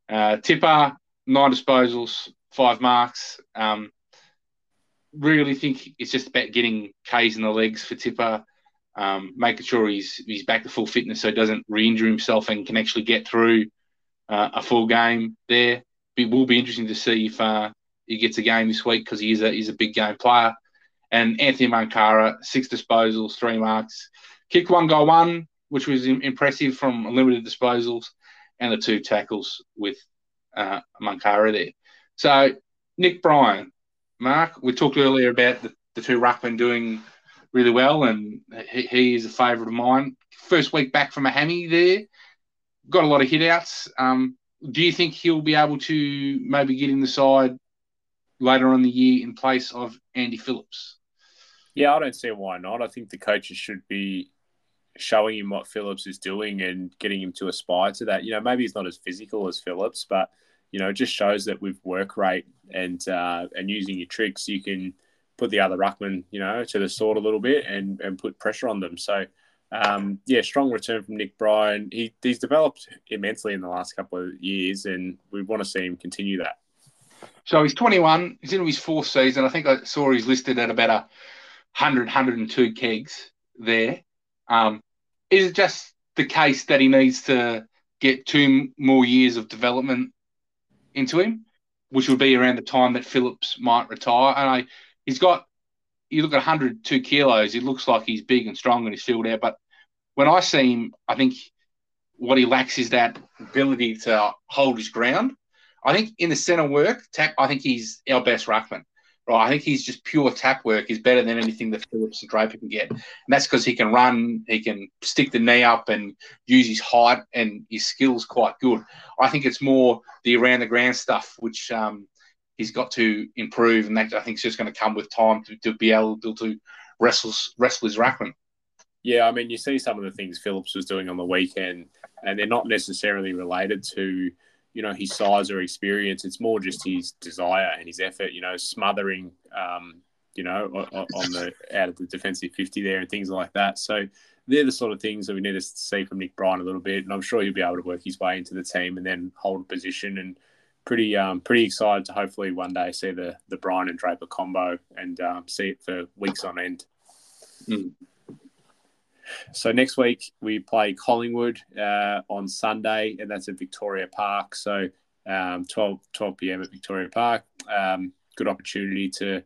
[SPEAKER 4] Uh, Tipper, nine disposals, five marks. Um, really think it's just about getting K's in the legs for Tipper, um, making sure he's he's back to full fitness so he doesn't re-injure himself and can actually get through uh, a full game there. It will be interesting to see if uh, he gets a game this week because he is a he's a big game player. And Anthony Munkara, six disposals, three marks, kick one goal one, which was impressive from limited disposals, and the two tackles with uh, Munkara there. So Nick Bryan, Mark, we talked earlier about the, the two ruckmen doing really well, and he, he is a favourite of mine. First week back from a hammy there, got a lot of hit outs. Um, do you think he'll be able to maybe get in the side later on the year in place of Andy Phillips?
[SPEAKER 3] Yeah, I don't see why not. I think the coaches should be showing him what Phillips is doing and getting him to aspire to that. You know, maybe he's not as physical as Phillips, but you know, it just shows that with work rate and uh, and using your tricks, you can put the other ruckman, you know, to the sword a little bit and and put pressure on them. So. Um, yeah, strong return from Nick Bryan. He, he's developed immensely in the last couple of years, and we want to see him continue that.
[SPEAKER 4] So he's 21. He's into his fourth season. I think I saw he's listed at about a 100, 102 kegs there. Um, is it just the case that he needs to get two more years of development into him, which would be around the time that Phillips might retire. And I, he's got, you look at 102 kilos, he looks like he's big and strong and he's filled out. But when I see him, I think what he lacks is that ability to hold his ground. I think in the centre work, I think he's our best ruckman right? I think he's just pure tap work is better than anything that Phillips and Draper can get. And that's because he can run, he can stick the knee up and use his height and his skills quite good. I think it's more the around the ground stuff, which um, he's got to improve. And that I think is just going to come with time to, to be able to wrestle, wrestle his ruckman.
[SPEAKER 3] Yeah, I mean, you see some of the things Phillips was doing on the weekend, and they're not necessarily related to you know his size or experience. It's more just his desire and his effort. You know, smothering, um, you know, on the out of the defensive fifty there and things like that. So they're the sort of things that we need to see from Nick Bryan a little bit, and I'm sure he'll be able to work his way into the team and then hold a position. And pretty um, pretty excited to hopefully one day see the the Bryan and Draper combo and um, see it for weeks on end. Mm. So next week we play Collingwood uh, on Sunday, and that's at Victoria Park. So um, 12, 12 p.m. at Victoria Park. Um, good opportunity to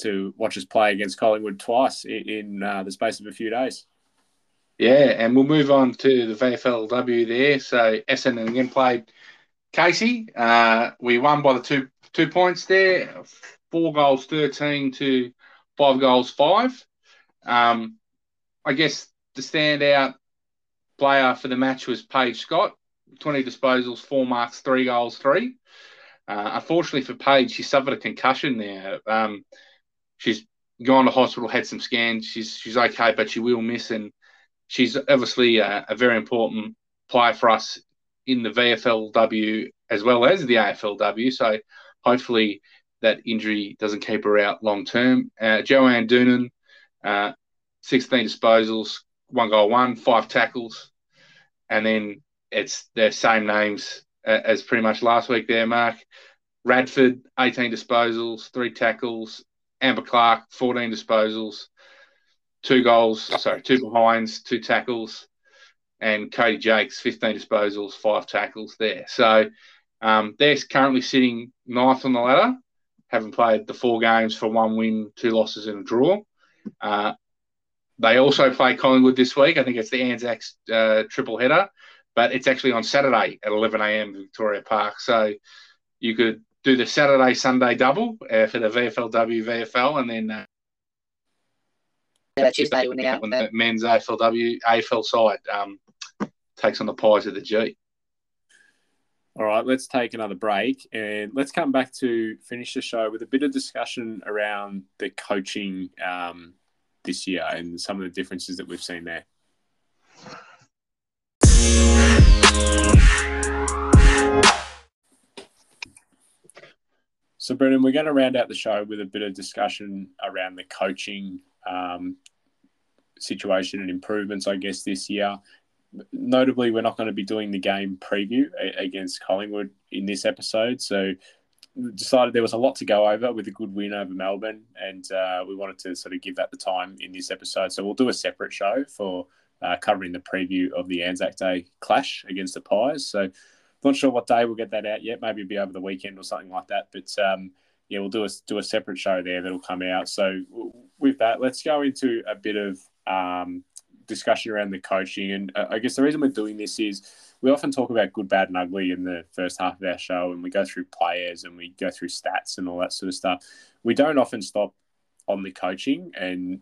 [SPEAKER 3] to watch us play against Collingwood twice in, in uh, the space of a few days.
[SPEAKER 4] Yeah, and we'll move on to the VFLW there. So Essendon again played Casey. Uh, we won by the two two points there, four goals thirteen to five goals five. Um, I guess the standout player for the match was Paige Scott, 20 disposals, four marks, three goals, three. Uh, unfortunately for Paige, she suffered a concussion there. Um, she's gone to hospital, had some scans. She's she's okay, but she will miss, and she's obviously a, a very important player for us in the VFLW as well as the AFLW. So hopefully that injury doesn't keep her out long term. Uh, Joanne Doonan, uh, 16 disposals, one goal, one, five tackles. And then it's their same names uh, as pretty much last week there, Mark. Radford, 18 disposals, three tackles. Amber Clark, 14 disposals, two goals, sorry, two behinds, two tackles. And Cody Jakes, 15 disposals, five tackles there. So um, they're currently sitting ninth on the ladder, having played the four games for one win, two losses, and a draw. Uh, they also play Collingwood this week. I think it's the Anzac uh, triple header, but it's actually on Saturday at 11 a.m. Victoria Park. So you could do the Saturday Sunday double uh, for the VFLW VFL, and then uh,
[SPEAKER 5] yeah, Tuesday when
[SPEAKER 4] the men's AFLW AFL side um, takes on the Pies of the G.
[SPEAKER 3] All right, let's take another break and let's come back to finish the show with a bit of discussion around the coaching um, this year and some of the differences that we've seen there. So, Brendan, we're going to round out the show with a bit of discussion around the coaching um, situation and improvements, I guess, this year. Notably, we're not going to be doing the game preview against Collingwood in this episode. So, decided there was a lot to go over with a good win over Melbourne, and uh, we wanted to sort of give that the time in this episode. So, we'll do a separate show for uh, covering the preview of the Anzac Day clash against the Pies. So, not sure what day we'll get that out yet. Maybe it'll be over the weekend or something like that. But um, yeah, we'll do a do a separate show there that'll come out. So with that, let's go into a bit of um, discussion around the coaching. And uh, I guess the reason we're doing this is we often talk about good, bad, and ugly in the first half of our show, and we go through players and we go through stats and all that sort of stuff. We don't often stop on the coaching, and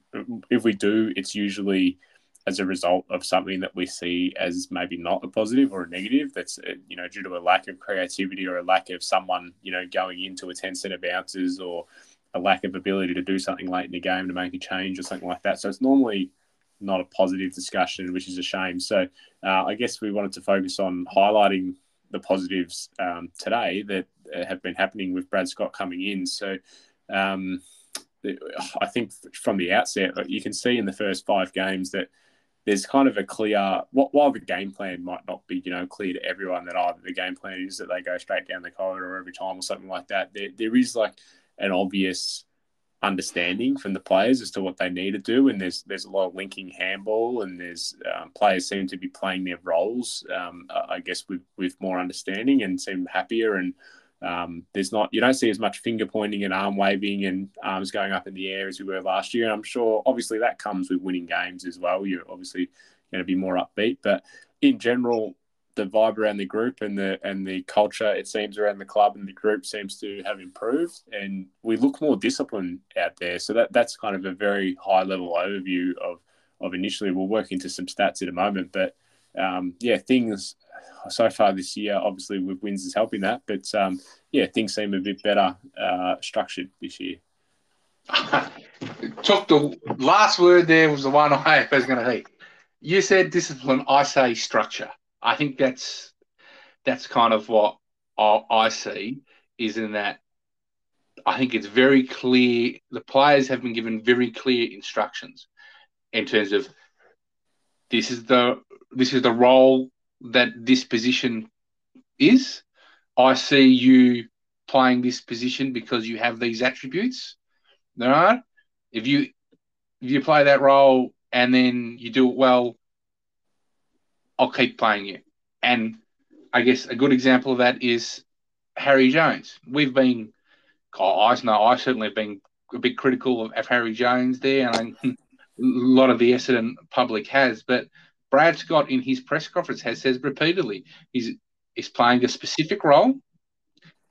[SPEAKER 3] if we do, it's usually as a result of something that we see as maybe not a positive or a negative that's uh, you know due to a lack of creativity or a lack of someone you know going into a 10 set of bounces or a lack of ability to do something late in the game to make a change or something like that so it's normally not a positive discussion which is a shame. So uh, i guess we wanted to focus on highlighting the positives um, today that uh, have been happening with brad scott coming in. So um, I think from the outset, you can see in the first five games that there's kind of a clear while the game plan might not be you know clear to everyone that either the game plan is that they go straight down the corridor every time or something like that there, there is like an obvious understanding from the players as to what they need to do and there's there's a lot of linking handball and there's um, players seem to be playing their roles um, I guess with with more understanding and seem happier and um, there's not you don't see as much finger pointing and arm waving and arms going up in the air as we were last year. And I'm sure obviously that comes with winning games as well. You're obviously going to be more upbeat, but in general, the vibe around the group and the and the culture it seems around the club and the group seems to have improved and we look more disciplined out there so that that's kind of a very high level overview of of initially we'll work into some stats in a moment but um, yeah things so far this year. Obviously, with wins is helping that, but um, yeah, things seem a bit better uh, structured this year. <laughs>
[SPEAKER 4] Took the last word there was the one I was going to hate. You said discipline. I say structure. I think that's that's kind of what I, I see is in that I think it's very clear. The players have been given very clear instructions in terms of this is the this is the role that this position is. I see you playing this position because you have these attributes. All right. If you if you play that role and then you do it well, I'll keep playing you. And I guess a good example of that is Harry Jones. We've been, oh, I know I certainly have been a bit critical of, of Harry Jones there, and I, <laughs> a lot of the Essendon public has. But Brad Scott in his press conference has says repeatedly he's he's playing a specific role,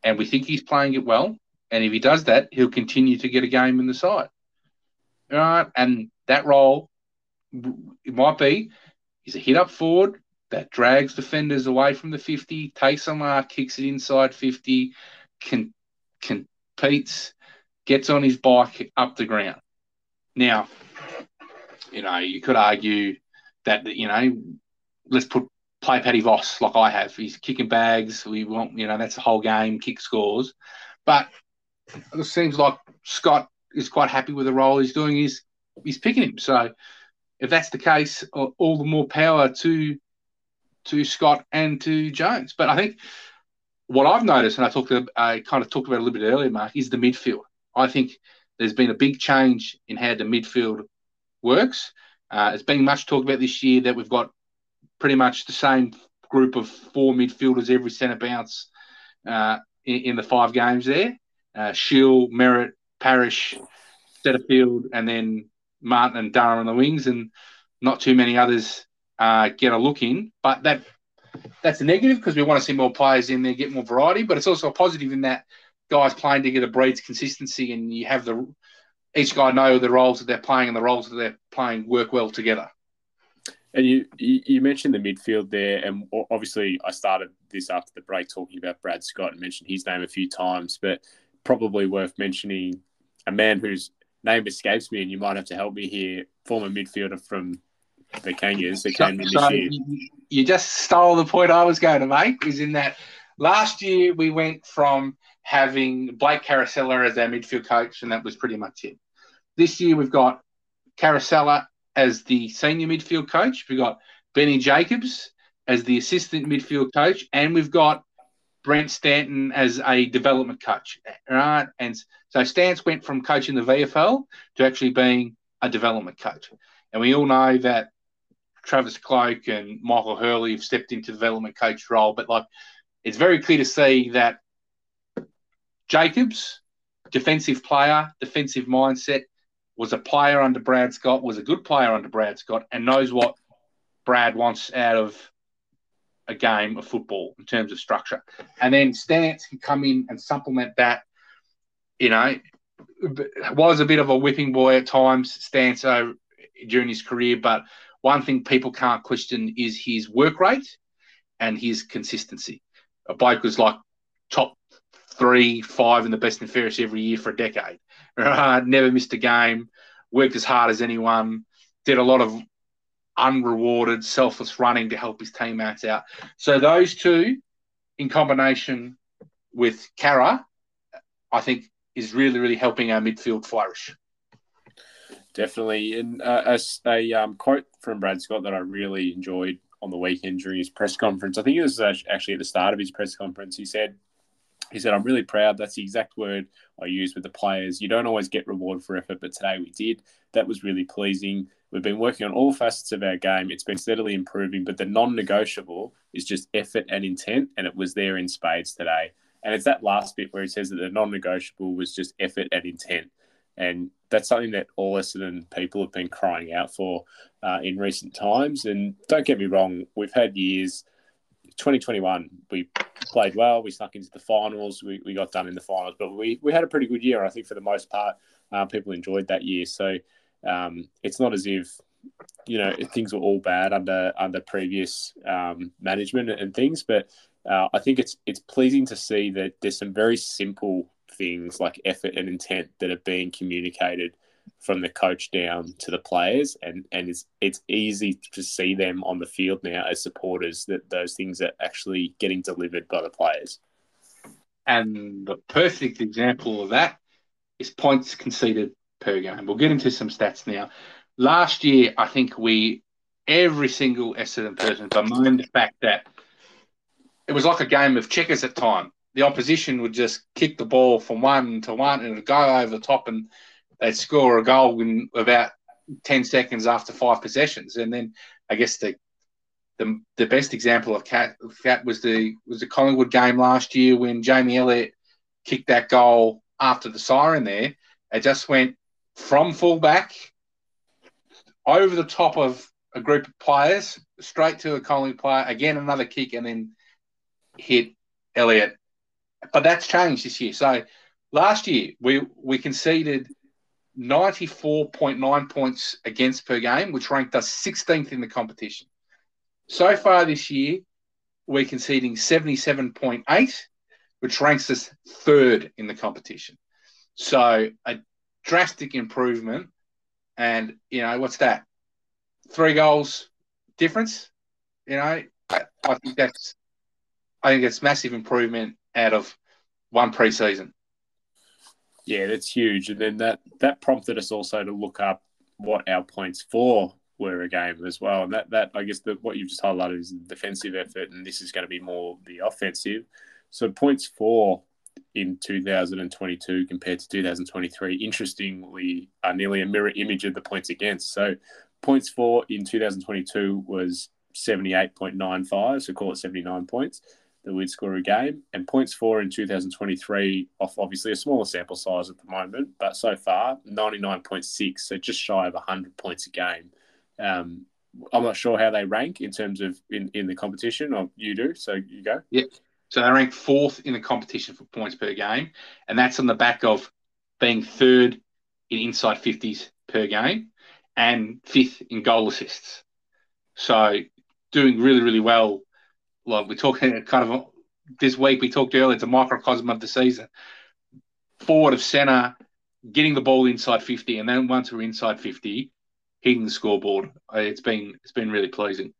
[SPEAKER 4] and we think he's playing it well. And if he does that, he'll continue to get a game in the side. All right, and that role it might be he's a hit up forward that drags defenders away from the 50, takes a mark, kicks it inside 50, can competes, gets on his bike up the ground. Now, you know, you could argue that you know, let's put play Paddy Voss like I have. He's kicking bags. We want you know that's the whole game, kick scores. But it seems like Scott is quite happy with the role he's doing. He's he's picking him. So if that's the case, all the more power to to Scott and to Jones. But I think what I've noticed, and I talked, I kind of talked about a little bit earlier, Mark, is the midfield. I think there's been a big change in how the midfield works. Uh, it's been much talked about this year that we've got pretty much the same group of four midfielders every centre bounce uh, in, in, the five games there. Uh, Shiel, Merrett, Parish, Setterfield, and then Martin and Dara on the wings, and not too many others uh, get a look in. But that that's a negative because we want to see more players in there, get more variety. But it's also a positive in that guys playing together breeds consistency, and you have the each guy know the roles that they're playing and the roles that they're playing work well together.
[SPEAKER 3] And you, you mentioned the midfield there, and obviously I started this after the break talking about Brad Scott and mentioned his name a few times, but probably worth mentioning a man whose name escapes me, and you might have to help me here. Former midfielder from the Kangas that came in this so year.
[SPEAKER 4] You just stole the point I was going to make. Is in that last year we went from having Blake Caracella as our midfield coach, and that was pretty much it. This year we've got Caracella as the senior midfield coach. We've got Benny Jacobs as the assistant midfield coach, and we've got Brent Stanton as a development coach. Right, and so Stance went from coaching the VFL to actually being a development coach, and we all know that Travis Cloke and Michael Hurley have stepped into development coach role, but like it's very clear to see that Jacobs, defensive player, defensive mindset, was a player under Brad Scott, was a good player under Brad Scott, and knows what Brad wants out of a game of football in terms of structure. And then Stance can come in and supplement that. You know, was a bit of a whipping boy at times, Stance during his career, but one thing people can't question is his work rate and his consistency. A bloke was like top three, five in the best and fairest every year for a decade. Uh, <laughs> never missed a game, worked as hard as anyone, did a lot of unrewarded, selfless running to help his teammates out. So those two, in combination with Kara, I think is really, really helping our midfield flourish.
[SPEAKER 3] Definitely. And uh, a, a um, quote from Brad Scott that I really enjoyed on the weekend during his press conference, I think it was actually at the start of his press conference, he said, he said, I'm really proud. That's the exact word I use with the players. You don't always get reward for effort, but today we did. That was really pleasing. We've been working on all facets of our game. It's been steadily improving, but the non negotiable is just effort and intent, and it was there in spades today. And it's that last bit where he says that the non negotiable was just effort and intent. And that's something that all Essendon people have been crying out for uh, in recent times. And don't get me wrong, we've had years. 2021, we played well. We snuck into the finals. We, we got done in the finals, but we, we had a pretty good year. I think for the most part, uh, people enjoyed that year. So um, it's not as if you know things were all bad under under previous um, management and things, but uh, I think it's it's pleasing to see that there's some very simple things like effort and intent that are being communicated from the coach down to the players and and it's it's easy to see them on the field now as supporters that those things are actually getting delivered by the players.
[SPEAKER 4] And the perfect example of that is points conceded per game we'll get into some stats now last year i think we every single Essendon person bemoaned the fact that it was like a game of checkers at time the opposition would just kick the ball from one to one and it would go over the top and they'd score a goal in about 10 seconds after five possessions. And then I guess the the, the best example of Cat, Cat was the was the Collingwood game last year when Jamie Elliott kicked that goal after the siren there. It just went from fullback over the top of a group of players, straight to a Collingwood player, again another kick, and then hit Elliott. But that's changed this year. So last year we we conceded 94.9 points against per game, which ranked us 16th in the competition. So far this year, we're conceding 77.8, which ranks us third in the competition. So a drastic improvement. And, you know, what's that? Three goals difference. You know, I, think that's I think it's massive improvement out of one preseason.
[SPEAKER 3] Yeah, that's huge. And then that that prompted us also to look up what our points for were a game as well. And that that I guess that what you've just highlighted is the defensive effort, and this is going to be more the offensive. So points for in 2022 compared to 2023, interestingly, are nearly a mirror image of the points against. So points for in 2022 was 78.95, so call it 79 points that we'd score a game. And points for in 2023, off obviously a smaller sample size at the moment, but so far 99.6, so just shy of 100 points a game. Um, I'm not sure how they rank in terms of in, in the competition, or you do, so you go.
[SPEAKER 4] Yeah. So they rank fourth in the competition for points per game, and that's on the back of being third in inside 50s per game and fifth in goal assists. So doing really, really well. Like we're talking <laughs> kind of this week, we talked earlier, it's a microcosm of the season. Forward of centre, getting the ball inside 50, and then once we're inside 50, hitting the scoreboard. Uh, it's been it's been really pleasing.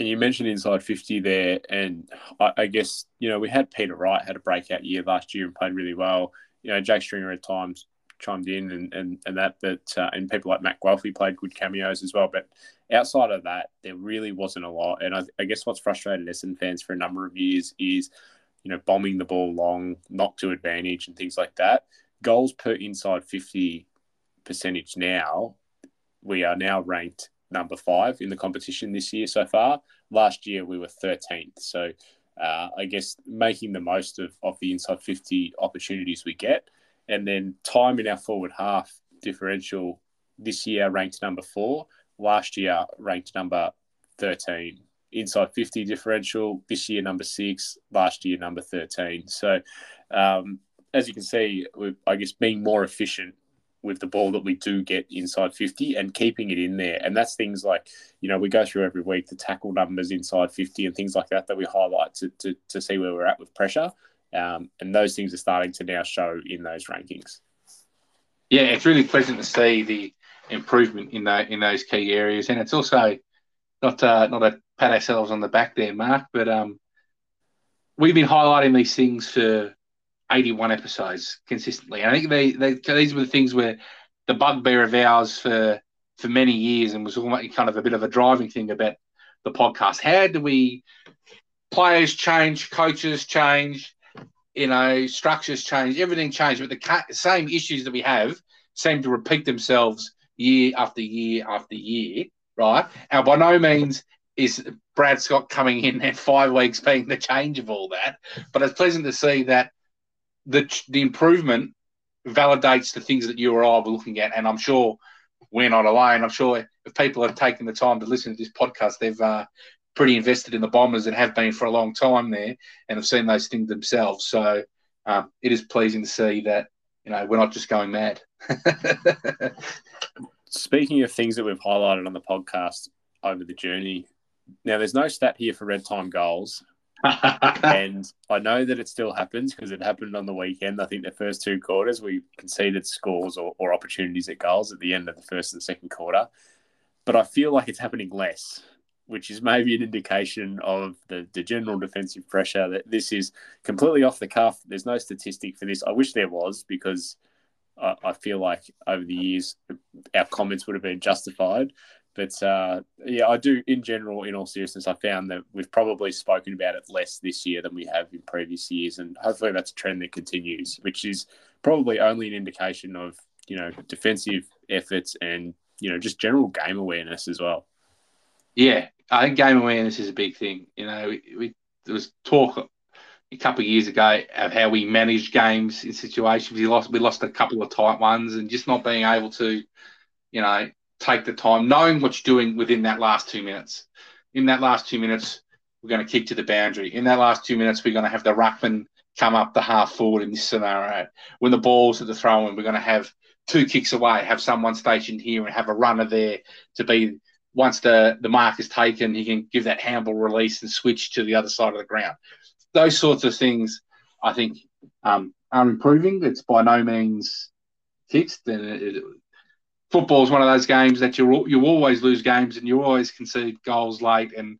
[SPEAKER 3] And you mentioned inside 50 there, and I, I, guess, you know, we had Peter Wright had a breakout year last year and played really well. You know, Jake Stringer at times chimed in and, and, and that, but, uh, and people like Matt Guelfi played good cameos as well. But outside of that, there really wasn't a lot. And I, I guess what's frustrated Essendon fans for a number of years is, you know, bombing the ball long, not to advantage and things like that. Goals per inside 50 percentage now, we are now ranked number five in the competition this year so far. Last year we were 13th. So uh, I guess making the most of, of the inside 50 opportunities we get. And then time in our forward half differential this year ranked number four. Last year ranked number 13. Inside 50 differential this year number six. Last year number 13. So um, as you can see, I guess being more efficient with the ball that we do get inside 50 and keeping it in there. And that's things like, you know, we go through every week the tackle numbers inside 50 and things like that that we highlight to, to, to see where we're at with pressure. Um, and those things are starting to now show in those rankings.
[SPEAKER 4] Yeah, it's really pleasant to see the improvement in that in those key areas, and it's also not uh, not a pat ourselves on the back there, Mark, but um, we've been highlighting these things for 81 episodes consistently. And I think they, they these were the things where the bugbear of ours for for many years and was almost kind of a bit of a driving thing about the podcast. How do we players change, coaches change, you know, structures change, everything changed, but the same issues that we have seem to repeat themselves year after year after year, right? And by no means is Brad Scott coming in and <laughs> five weeks being the change of all that, but it's pleasant to see that the the improvement validates the things that you or I were looking at, and I'm sure we're not alone. I'm sure if people have taken the time to listen to this podcast, they've uh, pretty invested in the Bombers and have been for a long time there, and have seen those things themselves. So um, it is pleasing to see that you know we're not just going mad. <laughs>
[SPEAKER 3] Speaking of things that we've highlighted on the podcast over the journey, now there's no stat here for red time goals, and I know that it still happens because it happened on the weekend. I think the first two quarters we conceded scores or, or opportunities at goals at the end of the first and second quarter. But I feel like it's happening less, which is maybe an indication of the, the general defensive pressure that this is completely off the cuff. There's no statistic for this. I wish there was because I, I feel like over the years our comments would have been justified. But uh, yeah, I do, in general, in all seriousness, I found that we've probably spoken about it less this year than we have in previous years. And hopefully that's a trend that continues, which is probably only an indication of, you know, defensive efforts and, you know, just general game awareness as well.
[SPEAKER 4] Yeah, I think game awareness is a big thing. You know, we, we there was talk a couple of years ago of how we managed games in situations. We lost we lost a couple of tight ones, and just not being able to, you know, take the time, knowing what you're doing within that last two minutes. In that last two minutes, we're going to kick to the boundary. In that last two minutes, we're going to have the ruckman come up the half forward in this scenario. When the ball's at the throw in, we're going to have two kicks away, have someone stationed here and have a runner there to be once the, the mark is taken, he can give that handball release and switch to the other side of the ground. Those sorts of things, I think, um, are improving. It's by no means fixed, and it, football is one of those games that you you always lose games and you always concede goals late, and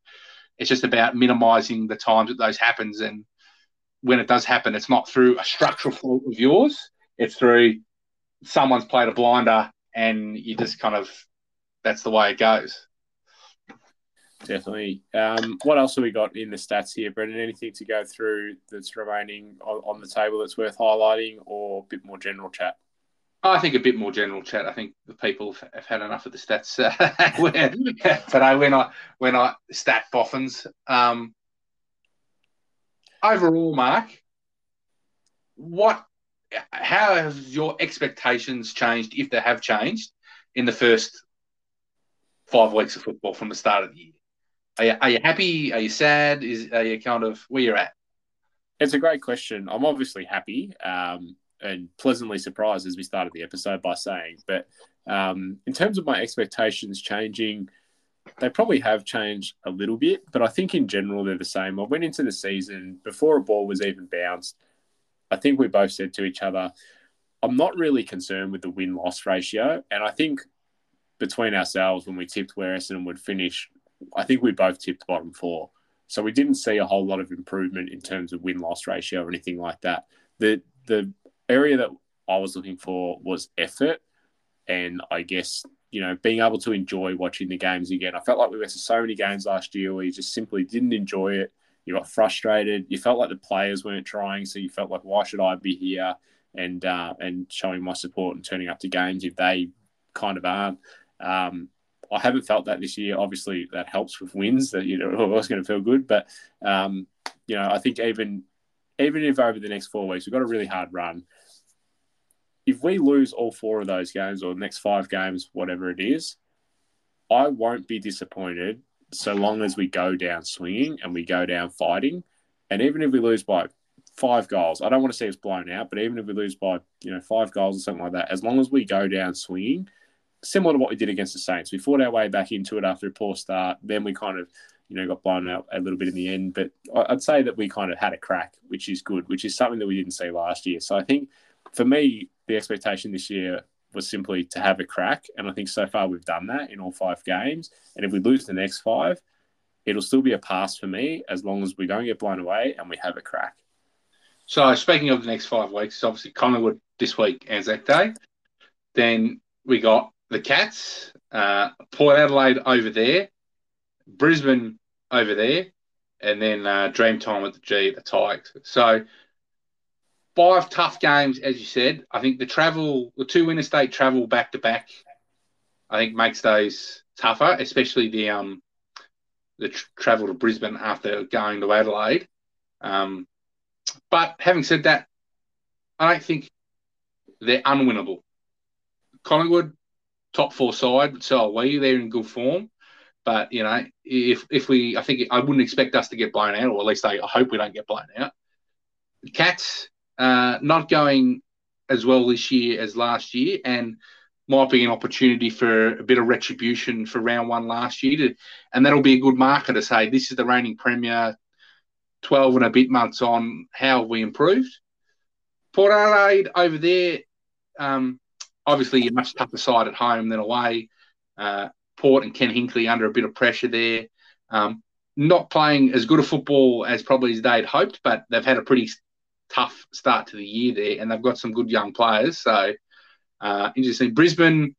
[SPEAKER 4] it's just about minimising the times that those happens. And when it does happen, it's not through a structural fault of yours; it's through someone's played a blinder, and you just kind of that's the way it goes.
[SPEAKER 3] Definitely. Um, what else have we got in the stats here, Brendan? Anything to go through that's remaining on, on the table that's worth highlighting, or a bit more general chat?
[SPEAKER 4] I think a bit more general chat. I think the people have had enough of the stats uh, <laughs> today when I when I stat boffins. Um, overall, Mark, what? How have your expectations changed, if they have changed, in the first five weeks of football from the start of the year? Are you, are you happy? Are you sad? Is are you kind of where you're at?
[SPEAKER 3] It's a great question. I'm obviously happy um, and pleasantly surprised as we started the episode by saying, but um, in terms of my expectations changing, they probably have changed a little bit, but I think in general they're the same. I went into the season before a ball was even bounced. I think we both said to each other, I'm not really concerned with the win loss ratio. And I think between ourselves, when we tipped where Essendon would finish, I think we both tipped bottom four. So we didn't see a whole lot of improvement in terms of win loss ratio or anything like that. The the area that I was looking for was effort and I guess, you know, being able to enjoy watching the games again. I felt like we went to so many games last year where you just simply didn't enjoy it. You got frustrated. You felt like the players weren't trying, so you felt like why should I be here and uh, and showing my support and turning up to games if they kind of aren't. Um, I haven't felt that this year. Obviously, that helps with wins. That you know, <laughs> always going to feel good. But um, you know, I think even even if over the next four weeks we've got a really hard run, if we lose all four of those games or next five games, whatever it is, I won't be disappointed so long as we go down swinging and we go down fighting. And even if we lose by five goals, I don't want to see us blown out, but even if we lose by you know five goals or something like that, as long as we go down swinging similar to what we did against the Saints. We fought our way back into it after a poor start. Then we kind of, you know, got blown out a little bit in the end. But I'd say that we kind of had a crack, which is good, which is something that we didn't see last year. So I think for me, the expectation this year was simply to have a crack. And I think so far we've done that in all five games. And if we lose the next five, it'll still be a pass for me as long as we don't get blown away and we have a crack.
[SPEAKER 4] So speaking of the next five weeks, obviously Collingwood this week, Anzac Day. Then we got the Cats, uh, Port Adelaide over there, Brisbane over there, and then uh, Dreamtime at the G, the Tigers. So five tough games, as you said. I think the travel, the two interstate travel back to back, I think makes those tougher, especially the um the tr- travel to Brisbane after going to Adelaide. Um, but having said that, I don't think they're unwinnable. Collingwood top four side, so are we. They're in good form. But you know, if if we, I think I wouldn't expect us to get blown out, or at least I, I hope we don't get blown out. Cats uh, not going as well this year as last year, and might be an opportunity for a bit of retribution for round one last year, to, and that'll be a good marker to say this is the reigning premier, twelve and a bit months on. How have we improved? Port Adelaide over there. Um, obviously a much tougher side at home than away. Uh, Port and Ken Hinkley under a bit of pressure there. Um, not playing as good a football as probably as they'd hoped, but they've had a pretty tough start to the year there, and they've got some good young players. So uh, interesting. Brisbane,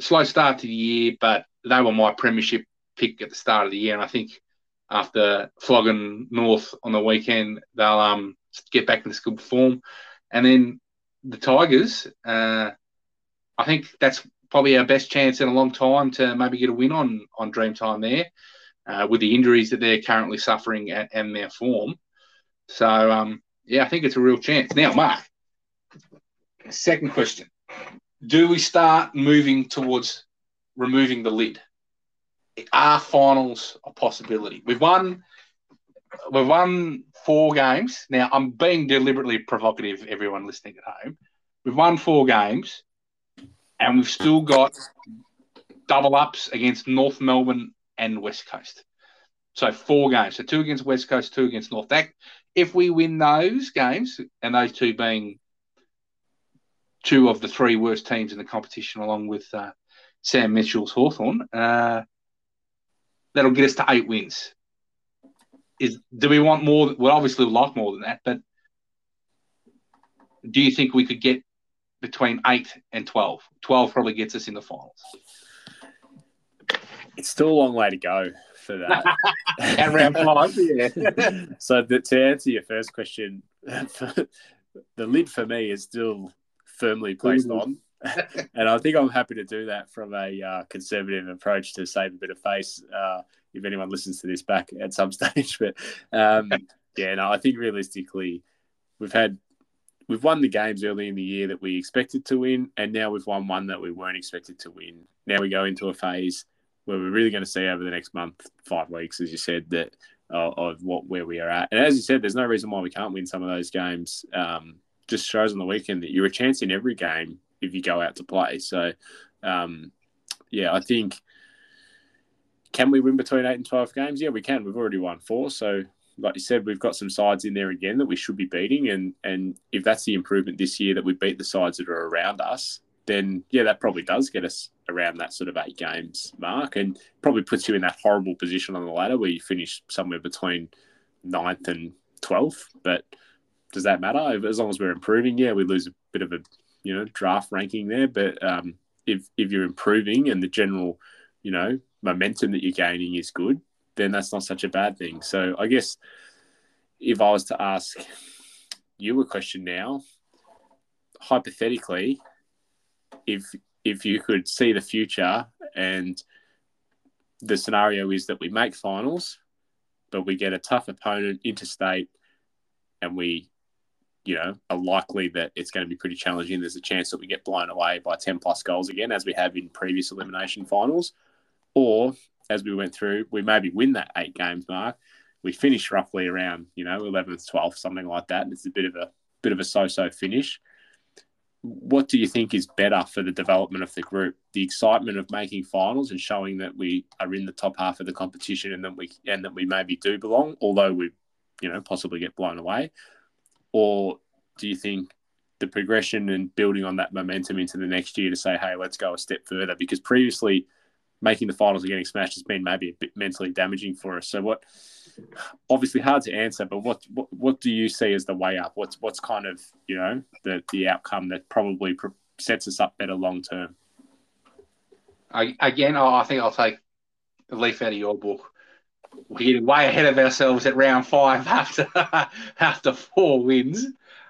[SPEAKER 4] slow start to the year, but they were my premiership pick at the start of the year, and I think after flogging North on the weekend, they'll um, get back into good form. And then the Tigers, uh, I think that's probably our best chance in a long time to maybe get a win on on Dreamtime there, uh, with the injuries that they're currently suffering and, and their form. So um, yeah, I think it's a real chance. Now, Mark, second question: Do we start moving towards removing the lid? Are finals a possibility? We've won. We've won four games. Now, I'm being deliberately provocative, everyone listening at home. We've won four games and we've still got double ups against North Melbourne and West Coast. So four games. So two against West Coast, two against North. That if we win those games, and those two being two of the three worst teams in the competition, along with uh, Sam Mitchell's Hawthorn, uh, that'll get us to eight wins. Is do we want more? Well, obviously, we like more than that, but do you think we could get between eight and twelve. Twelve probably gets us in the finals.
[SPEAKER 3] It's still a long way to go for that. <laughs>
[SPEAKER 4] At round five, yeah. <laughs>
[SPEAKER 3] so the, to answer your first question, <laughs> the lid for me is still firmly placed on. and I think I'm happy to do that from a uh, conservative approach to save a bit of face uh, if anyone listens to this back at some stage. But um, yeah, no, I think realistically, we've had we've won the games early in the year that we expected to win, and now we've won one that we weren't expected to win. Now we go into a phase where we're really going to see over the next month, five weeks, as you said, that uh, of what where we are at. And as you said, there's no reason why we can't win some of those games. Um, just shows on the weekend that you're a chance in every game if you go out to play. So, um, yeah, I think can we win between eight and twelve games? Yeah, we can. We've already won four, so like you said, we've got some sides in there again that we should be beating, and and if that's the improvement this year that we beat the sides that are around us, then yeah, that probably does get us around that sort of eight games mark, and probably puts you in that horrible position on the ladder where you finish somewhere between ninth and twelfth. But does that matter? As long as we're improving, yeah, we lose a bit of a you know draft ranking there, but um, if if you're improving and the general you know momentum that you're gaining is good, then that's not such a bad thing. So I guess if I was to ask you a question now, hypothetically, if if you could see the future and the scenario is that we make finals, but we get a tough opponent interstate and we, you know, are likely that it's going to be pretty challenging. There's a chance that we get blown away by 10 plus goals again, as we have in previous elimination finals. Or as we went through, we maybe win that eight games mark. We finish roughly around, you know, 11th, 12th, something like that. And it's a bit of a bit of a so-so finish. What do you think is better for the development of the group? The excitement of making finals and showing that we are in the top half of the competition and that we and that we maybe do belong, although we, you know, possibly get blown away, or do you think the progression and building on that momentum into the next year to say, hey, let's go a step further? Because previously making the finals and getting smashed has been maybe a bit mentally damaging for us. So what? Obviously hard to answer, but what what, what do you see as the way up? What's what's kind of you know the the outcome that probably sets us up better long term?
[SPEAKER 4] I, again, I think I'll take a leaf out of your book. We're getting way ahead of ourselves at round five <laughs> after after four wins,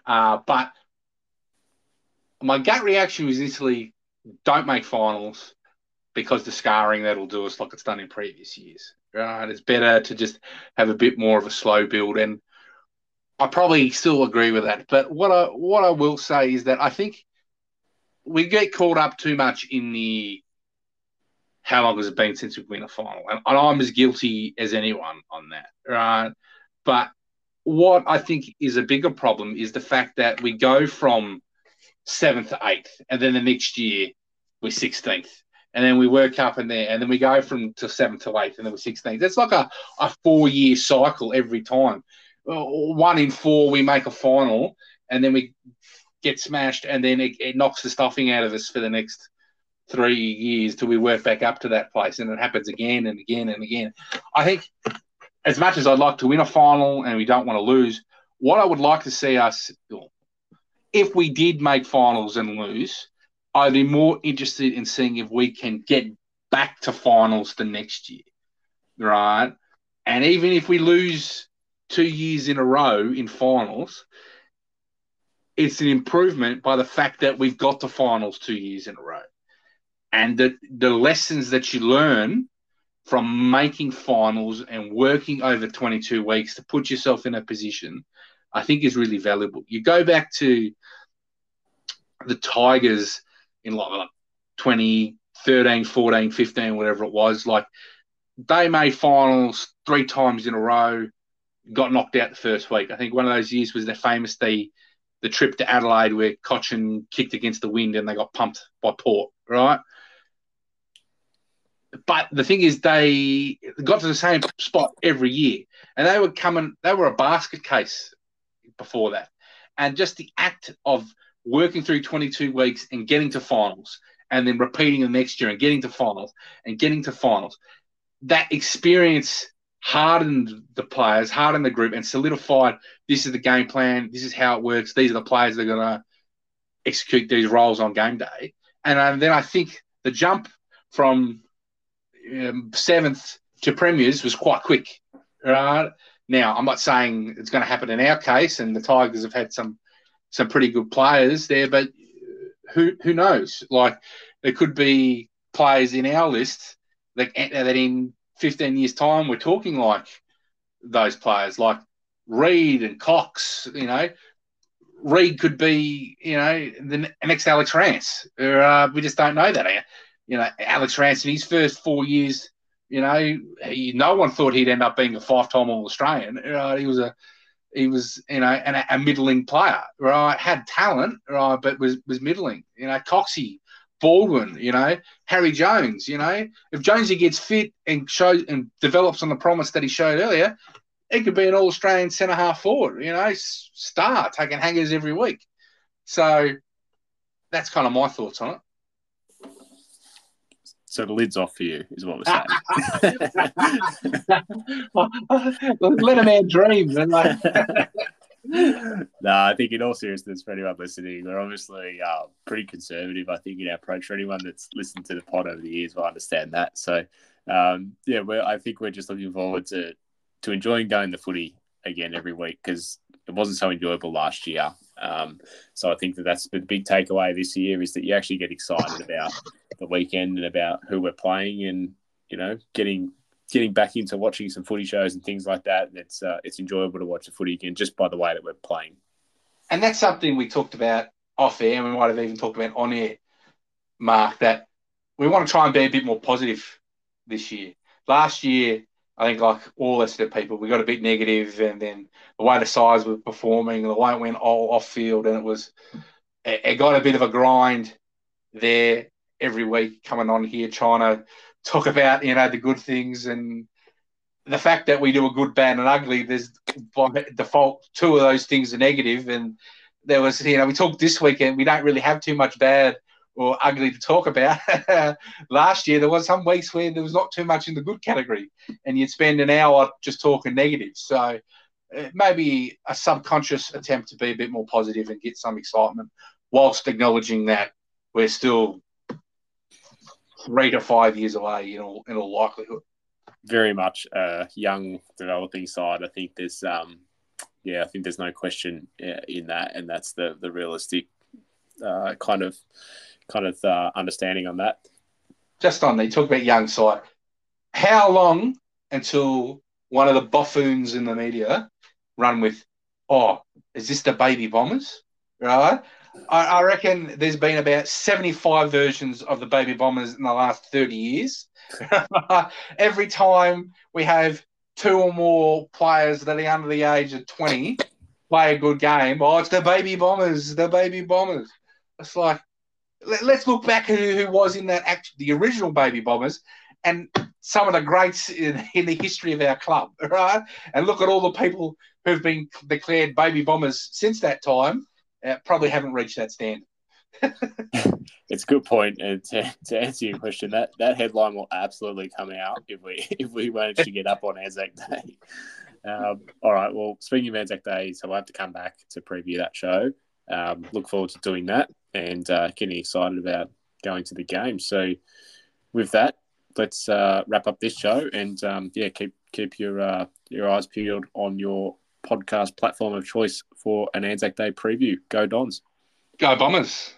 [SPEAKER 4] uh, but my gut reaction was initially don't make finals because the scarring that'll do us like it's done in previous years. Right? It's better to just have a bit more of a slow build, and I probably still agree with that. But what I what I will say is that I think we get caught up too much in the how long has it been since we've won a final, and, and I'm as guilty as anyone on that. Right? But what I think is a bigger problem is the fact that we go from seventh to eighth, and then the next year we're 16th and then we work up in there, and then we go from to seventh to eighth, and then we're sixteenth. It's like a, a four year cycle every time. One in four, we make a final, and then we get smashed, and then it, it knocks the stuffing out of us for the next three years till we work back up to that place, and it happens again and again and again. I think, as much as I'd like to win a final and we don't want to lose, what I would like to see us, if we did make finals and lose, I'd be more interested in seeing if we can get back to finals the next year, right? And even if we lose two years in a row in finals, it's an improvement by the fact that we've got to finals two years in a row. And the, the lessons that you learn from making finals and working over 22 weeks to put yourself in a position, I think is really valuable. You go back to the Tigers in like, like 2013, 14, 15, whatever it was. Like they made finals three times in a row, got knocked out the first week. I think one of those years was their famous the the trip to Adelaide where Cotchin kicked against the wind and they got pumped by Port, right? But the thing is, they got to the same spot every year, and they were coming. They were a basket case before that, and just the act of working through 22 weeks and getting to finals and then repeating the next year and getting to finals and getting to finals. That experience hardened the players, hardened the group, and solidified this is the game plan, this is how it works, these are the players that are going to execute these roles on game day. And um, then I think the jump from um, seventh to premiers was quite quick. Right now, I'm not saying it's going to happen in our case, and the Tigers have had some some pretty good players there, but who who knows? Like there could be players in our list that that in 15 years' time we're talking like those players, like Reid and Cox. You know, Reid could be you know the next Alex Rance. Or, uh, we just don't know that. You know, Alex Rance in his first four years. You know, he, no one thought he'd end up being a five-time All Australian. Uh, he was a he was, you know, an, a middling player, right? Had talent, right, but was was middling. You know, Coxie, Baldwin, you know, Harry Jones. You know, if Jonesy gets fit and shows and develops on the promise that he showed earlier, he could be an All Australian centre half forward. You know, star taking hangers every week. So that's kind of my thoughts on it.
[SPEAKER 3] So the lid's off for you, is what we're saying. <laughs>
[SPEAKER 4] Let a man dream. Like... <laughs>
[SPEAKER 3] no, I think in all seriousness, for anyone listening, we're obviously uh, pretty conservative. I think in our approach for anyone that's listened to the pod over the years will understand that. So, um, yeah, I think we're just looking forward to to enjoying going the footy again every week because it wasn't so enjoyable last year. Um, so I think that that's the big takeaway this year is that you actually get excited about the weekend and about who we're playing, and you know, getting getting back into watching some footy shows and things like that. It's uh, it's enjoyable to watch the footy again just by the way that we're playing.
[SPEAKER 4] And that's something we talked about off air, and we might have even talked about on air, Mark. That we want to try and be a bit more positive this year. Last year, I think like all Essendon people, we got a bit negative, and then the way the sides were performing, the way it went all off field, and it was it got a bit of a grind there every week coming on here trying to talk about you know the good things and the fact that we do a good, bad, and ugly. There's by default two of those things are negative, and there was you know we talked this weekend. We don't really have too much bad or ugly to talk about. <laughs> Last year there was some weeks where there was not too much in the good category, and you'd spend an hour just talking negative. So uh, maybe a subconscious attempt to be a bit more positive and get some excitement, whilst acknowledging that we're still three to five years away in all in all likelihood.
[SPEAKER 3] Very much a young developing side. I think there's um yeah, I think there's no question uh, in that, and that's the the realistic uh, kind of kind of uh, understanding on that.
[SPEAKER 4] Just on the talk about young side. How long until one of the buffoons in the media run with, "Oh, is this the baby bombers?" Right? I, I, reckon there's been about 75 versions of the baby bombers in the last 30 years. <laughs> Every time we have two or more players that are under the age of 20 play a good game, oh, it's the baby bombers, the baby bombers. It's like, let, us look back at who, was in that act, the original baby bombers and some of the greats in, in the history of our club, <laughs> right? And look at all the people who've been declared baby bombers since that time uh, probably haven't reached that standard. <laughs>
[SPEAKER 3] it's a good point, and to, to, answer your question, that that headline will absolutely come out if we <laughs> if we manage to get up on Anzac Day. Um, all right. Well, speaking of Anzac Day, so we'll have to come back to preview that show. Um, look forward to doing that and uh, getting excited about going to the game. So, with that, let's uh, wrap up this show and um, yeah, keep keep your uh, your eyes peeled on your podcast platform of choice for an Anzac Day preview. Go Dons.
[SPEAKER 4] Go Bombers.